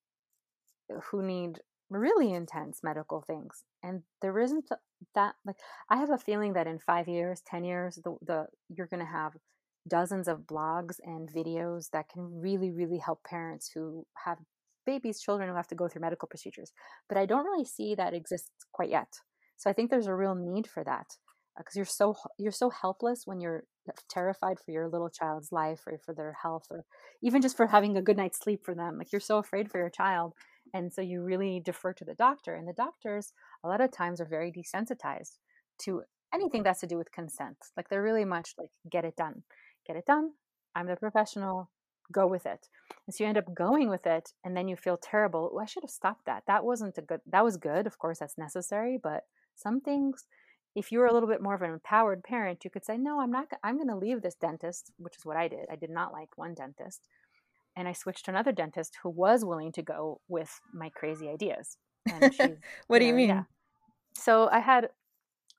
who need really intense medical things, and there isn't that like I have a feeling that in five years, ten years, the the you're going to have dozens of blogs and videos that can really really help parents who have babies children who have to go through medical procedures but i don't really see that exists quite yet. So i think there's a real need for that uh, because you're so you're so helpless when you're uh, terrified for your little child's life or for their health or even just for having a good night's sleep for them like you're so afraid for your child and so you really defer to the doctor and the doctors a lot of times are very desensitized to anything that's to do with consent like they're really much like get it done get it done. I'm the professional. Go with it. And so you end up going with it, and then you feel terrible. I should have stopped that. That wasn't a good. That was good. Of course, that's necessary. But some things, if you were a little bit more of an empowered parent, you could say, "No, I'm not. I'm going to leave this dentist," which is what I did. I did not like one dentist, and I switched to another dentist who was willing to go with my crazy ideas. And she's, What do you mean? yeah. So I had,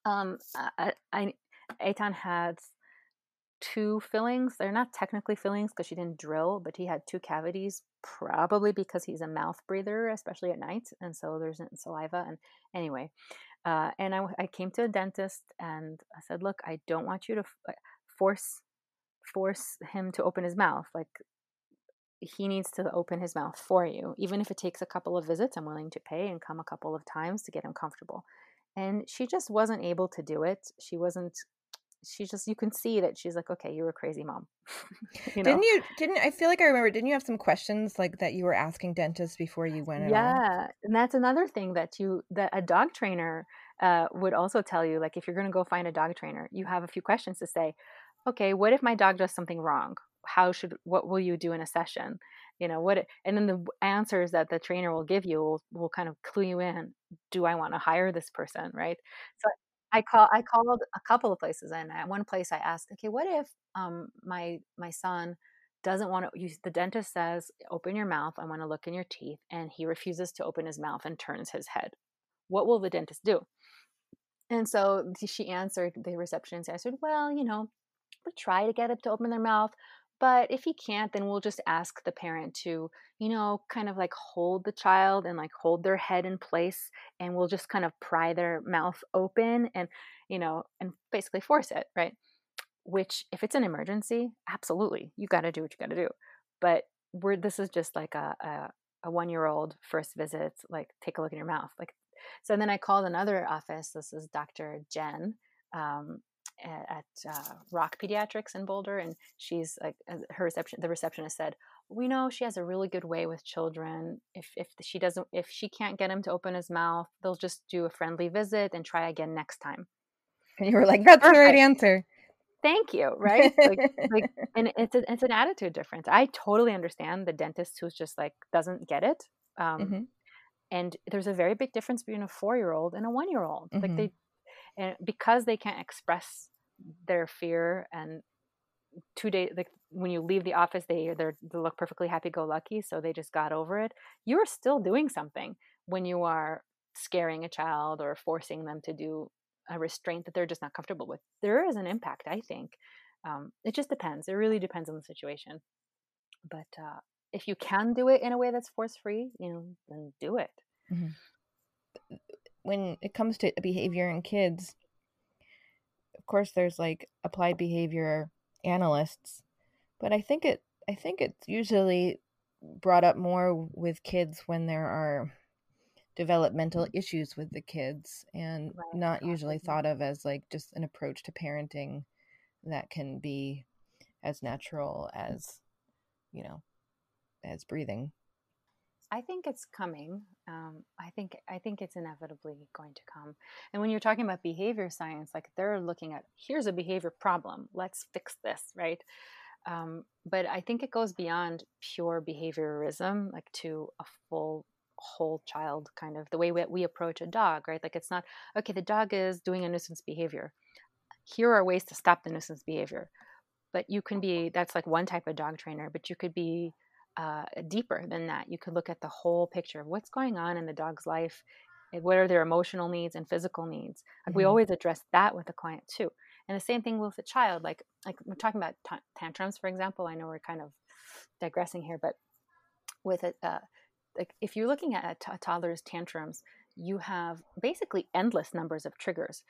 um, I, I Eitan had two fillings. They're not technically fillings because she didn't drill, but he had two cavities, probably because he's a mouth breather, especially at night, and so there's saliva. And anyway, uh, and I, I came to a dentist and I said, "Look, I don't want you to f- force force him to open his mouth. Like he needs to open his mouth for you, even if it takes a couple of visits. I'm willing to pay and come a couple of times to get him comfortable." And she just wasn't able to do it. She wasn't she just you can see that she's like okay you're a crazy mom you know? didn't you didn't i feel like i remember didn't you have some questions like that you were asking dentists before you went yeah all? and that's another thing that you that a dog trainer uh, would also tell you like if you're going to go find a dog trainer you have a few questions to say okay, what if my dog does something wrong? How should what will you do in a session? You know what? And then the answers that the trainer will give you will will kind of clue you in. Do I want to hire this person? Right. So I call I called a couple of places, and at one place I asked, okay, what if um, my my son doesn't want to use the dentist says open your mouth i want to look in your teeth and he refuses to open his mouth and turns his head what will the dentist do and so she answered the receptionist answered well you know we try to get him to open their mouth but if he can't then we'll just ask the parent to you know kind of like hold the child and like hold their head in place and we'll just kind of pry their mouth open and you know and basically force it right? Which if it's an emergency absolutely you got to do what you got to do but we're this is just like a, a, a one year old first visit like take a look in your mouth like so then i called another office this is dr jen um, at, uh, rock pediatrics in boulder and she's like uh, her reception the receptionist said we know she has a really good way with children if if she doesn't if she can't get him to open his mouth they'll just do a friendly visit and try again next time and you were like that's Perfect. the right answer thank you right like, like and it's a, it's an attitude difference i totally understand the dentist who's just like doesn't get it um, mm-hmm. and there's a very big difference between a four year old and a one year old mm-hmm. like they and because they can't express their fear and two days like when you leave the office they they look perfectly happy go lucky so they just got over it you're still doing something when you are scaring a child or forcing them to do a restraint that they're just not comfortable with. There is an impact, I think. Um, it just depends. It really depends on the situation. But uh, if you can do it in a way that's force free, you know, then do it. Mm-hmm. When it comes to behavior in kids, course, there's like applied behavior analysts, but I think it I think it's usually brought up more with kids when there are developmental mm. issues with the kids and right. not usually thought of as like just an approach to parenting that can be as natural as you know as breathing i think it's coming um, i think i think it's inevitably going to come. And when you're talking about behavior science like they're looking at here's a behavior problem let's fix this right? Um, but i think it goes beyond pure behaviorism like to a full whole child kind of the way we, we approach a dog right? Like it's not okay the dog is doing a nuisance behavior. Here are ways to stop the nuisance behavior. But you can be that's like one type of dog trainer but you could be uh, deeper than that you could look at the whole picture of what's going on in the dog's life what are their emotional needs and physical needs like mm-hmm. we always address that with the client too and the same thing with a child like like we're talking about t- tantrums for example i know we're kind of digressing here but with a, uh, like if you're looking at a toddler's tantrums, you have basically endless numbers of triggers.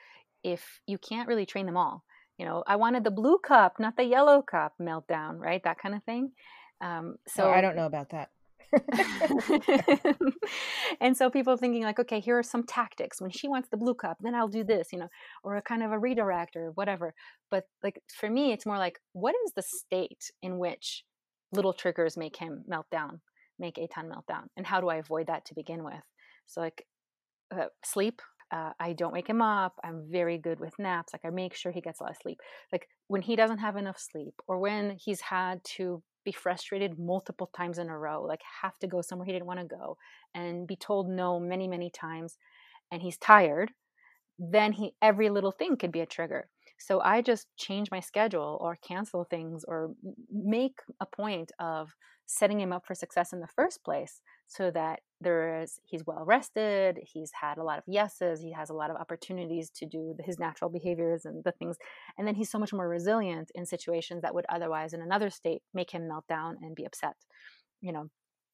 If you can't really train them all, you know, I wanted the blue cup, not the yellow cup meltdown, right? That kind of thing. Um, so oh, I don't know about that. and so people thinking like, okay, here are some tactics. When she wants the blue cup, then I'll do this, you know, or a kind of a redirect or whatever. But like for me, it's more like, what is the state in which little triggers make him melt down? make Eitan meltdown and how do i avoid that to begin with so like uh, sleep uh, i don't wake him up i'm very good with naps like i make sure he gets a lot of sleep like when he doesn't have enough sleep or when he's had to be frustrated multiple times in a row like have to go somewhere he didn't want to go and be told no many many times and he's tired then he every little thing could be a trigger so i just change my schedule or cancel things or make a point of setting him up for success in the first place so that there is he's well rested he's had a lot of yeses he has a lot of opportunities to do his natural behaviors and the things and then he's so much more resilient in situations that would otherwise in another state make him melt down and be upset you know?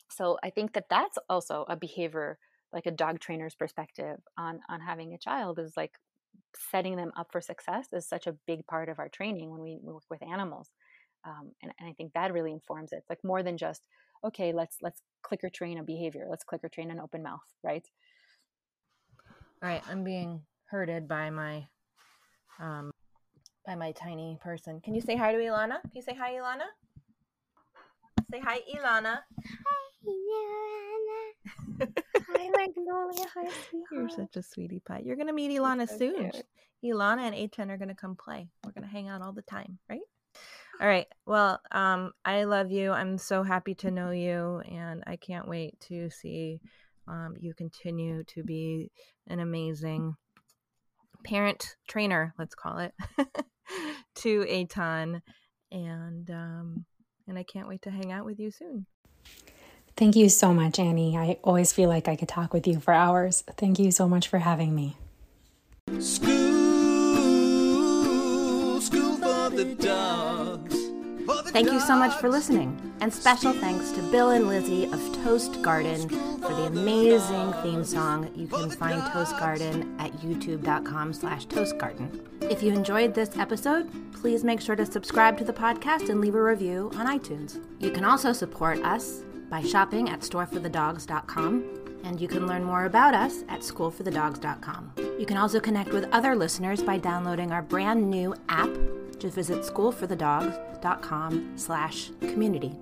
So i think that that's also a behavior like a dog trainer's perspective on on having a child is like setting them up for success is such a big part of our training when we work with animals um, and, and i think that really informs it it's like more than just okay let's let's clicker train a behavior let's clicker train an open mouth right? All right i'm being herded by my um by my tiny person. Can you say hi to ilana? Can you say hi ilana? Say hi ilana. Hi ilana hi magnolia hi sweetheart. you're such a sweetie pie you're gonna meet ilana so soon cute. ilana and Eitan are gonna come play we're gonna hang out all the time right All right. Well, um, I love you. I'm so happy to know you, and I can't wait to see um, you continue to be an amazing parent trainer, let's call it, to Eitan. And um, and I can't wait to hang out with you soon. Thank you so much, Annie. I always feel like I could talk with you for hours. Thank you so much for having me. School, school for the dogs. For the Thank you so much for listening. And special thanks to Bill and Lizzie of Toast Garden for the amazing theme song. You can find Toast Garden at youtube.com slash toastgarden. If you enjoyed this episode, please make sure to subscribe to the podcast and leave a review on iTunes. You can also support us by shopping at storeforthedogs.com and you can learn more about us at schoolforthedogs.com. You can also connect with other listeners by downloading our brand new app. Just visit schoolforthedogs.com slash community.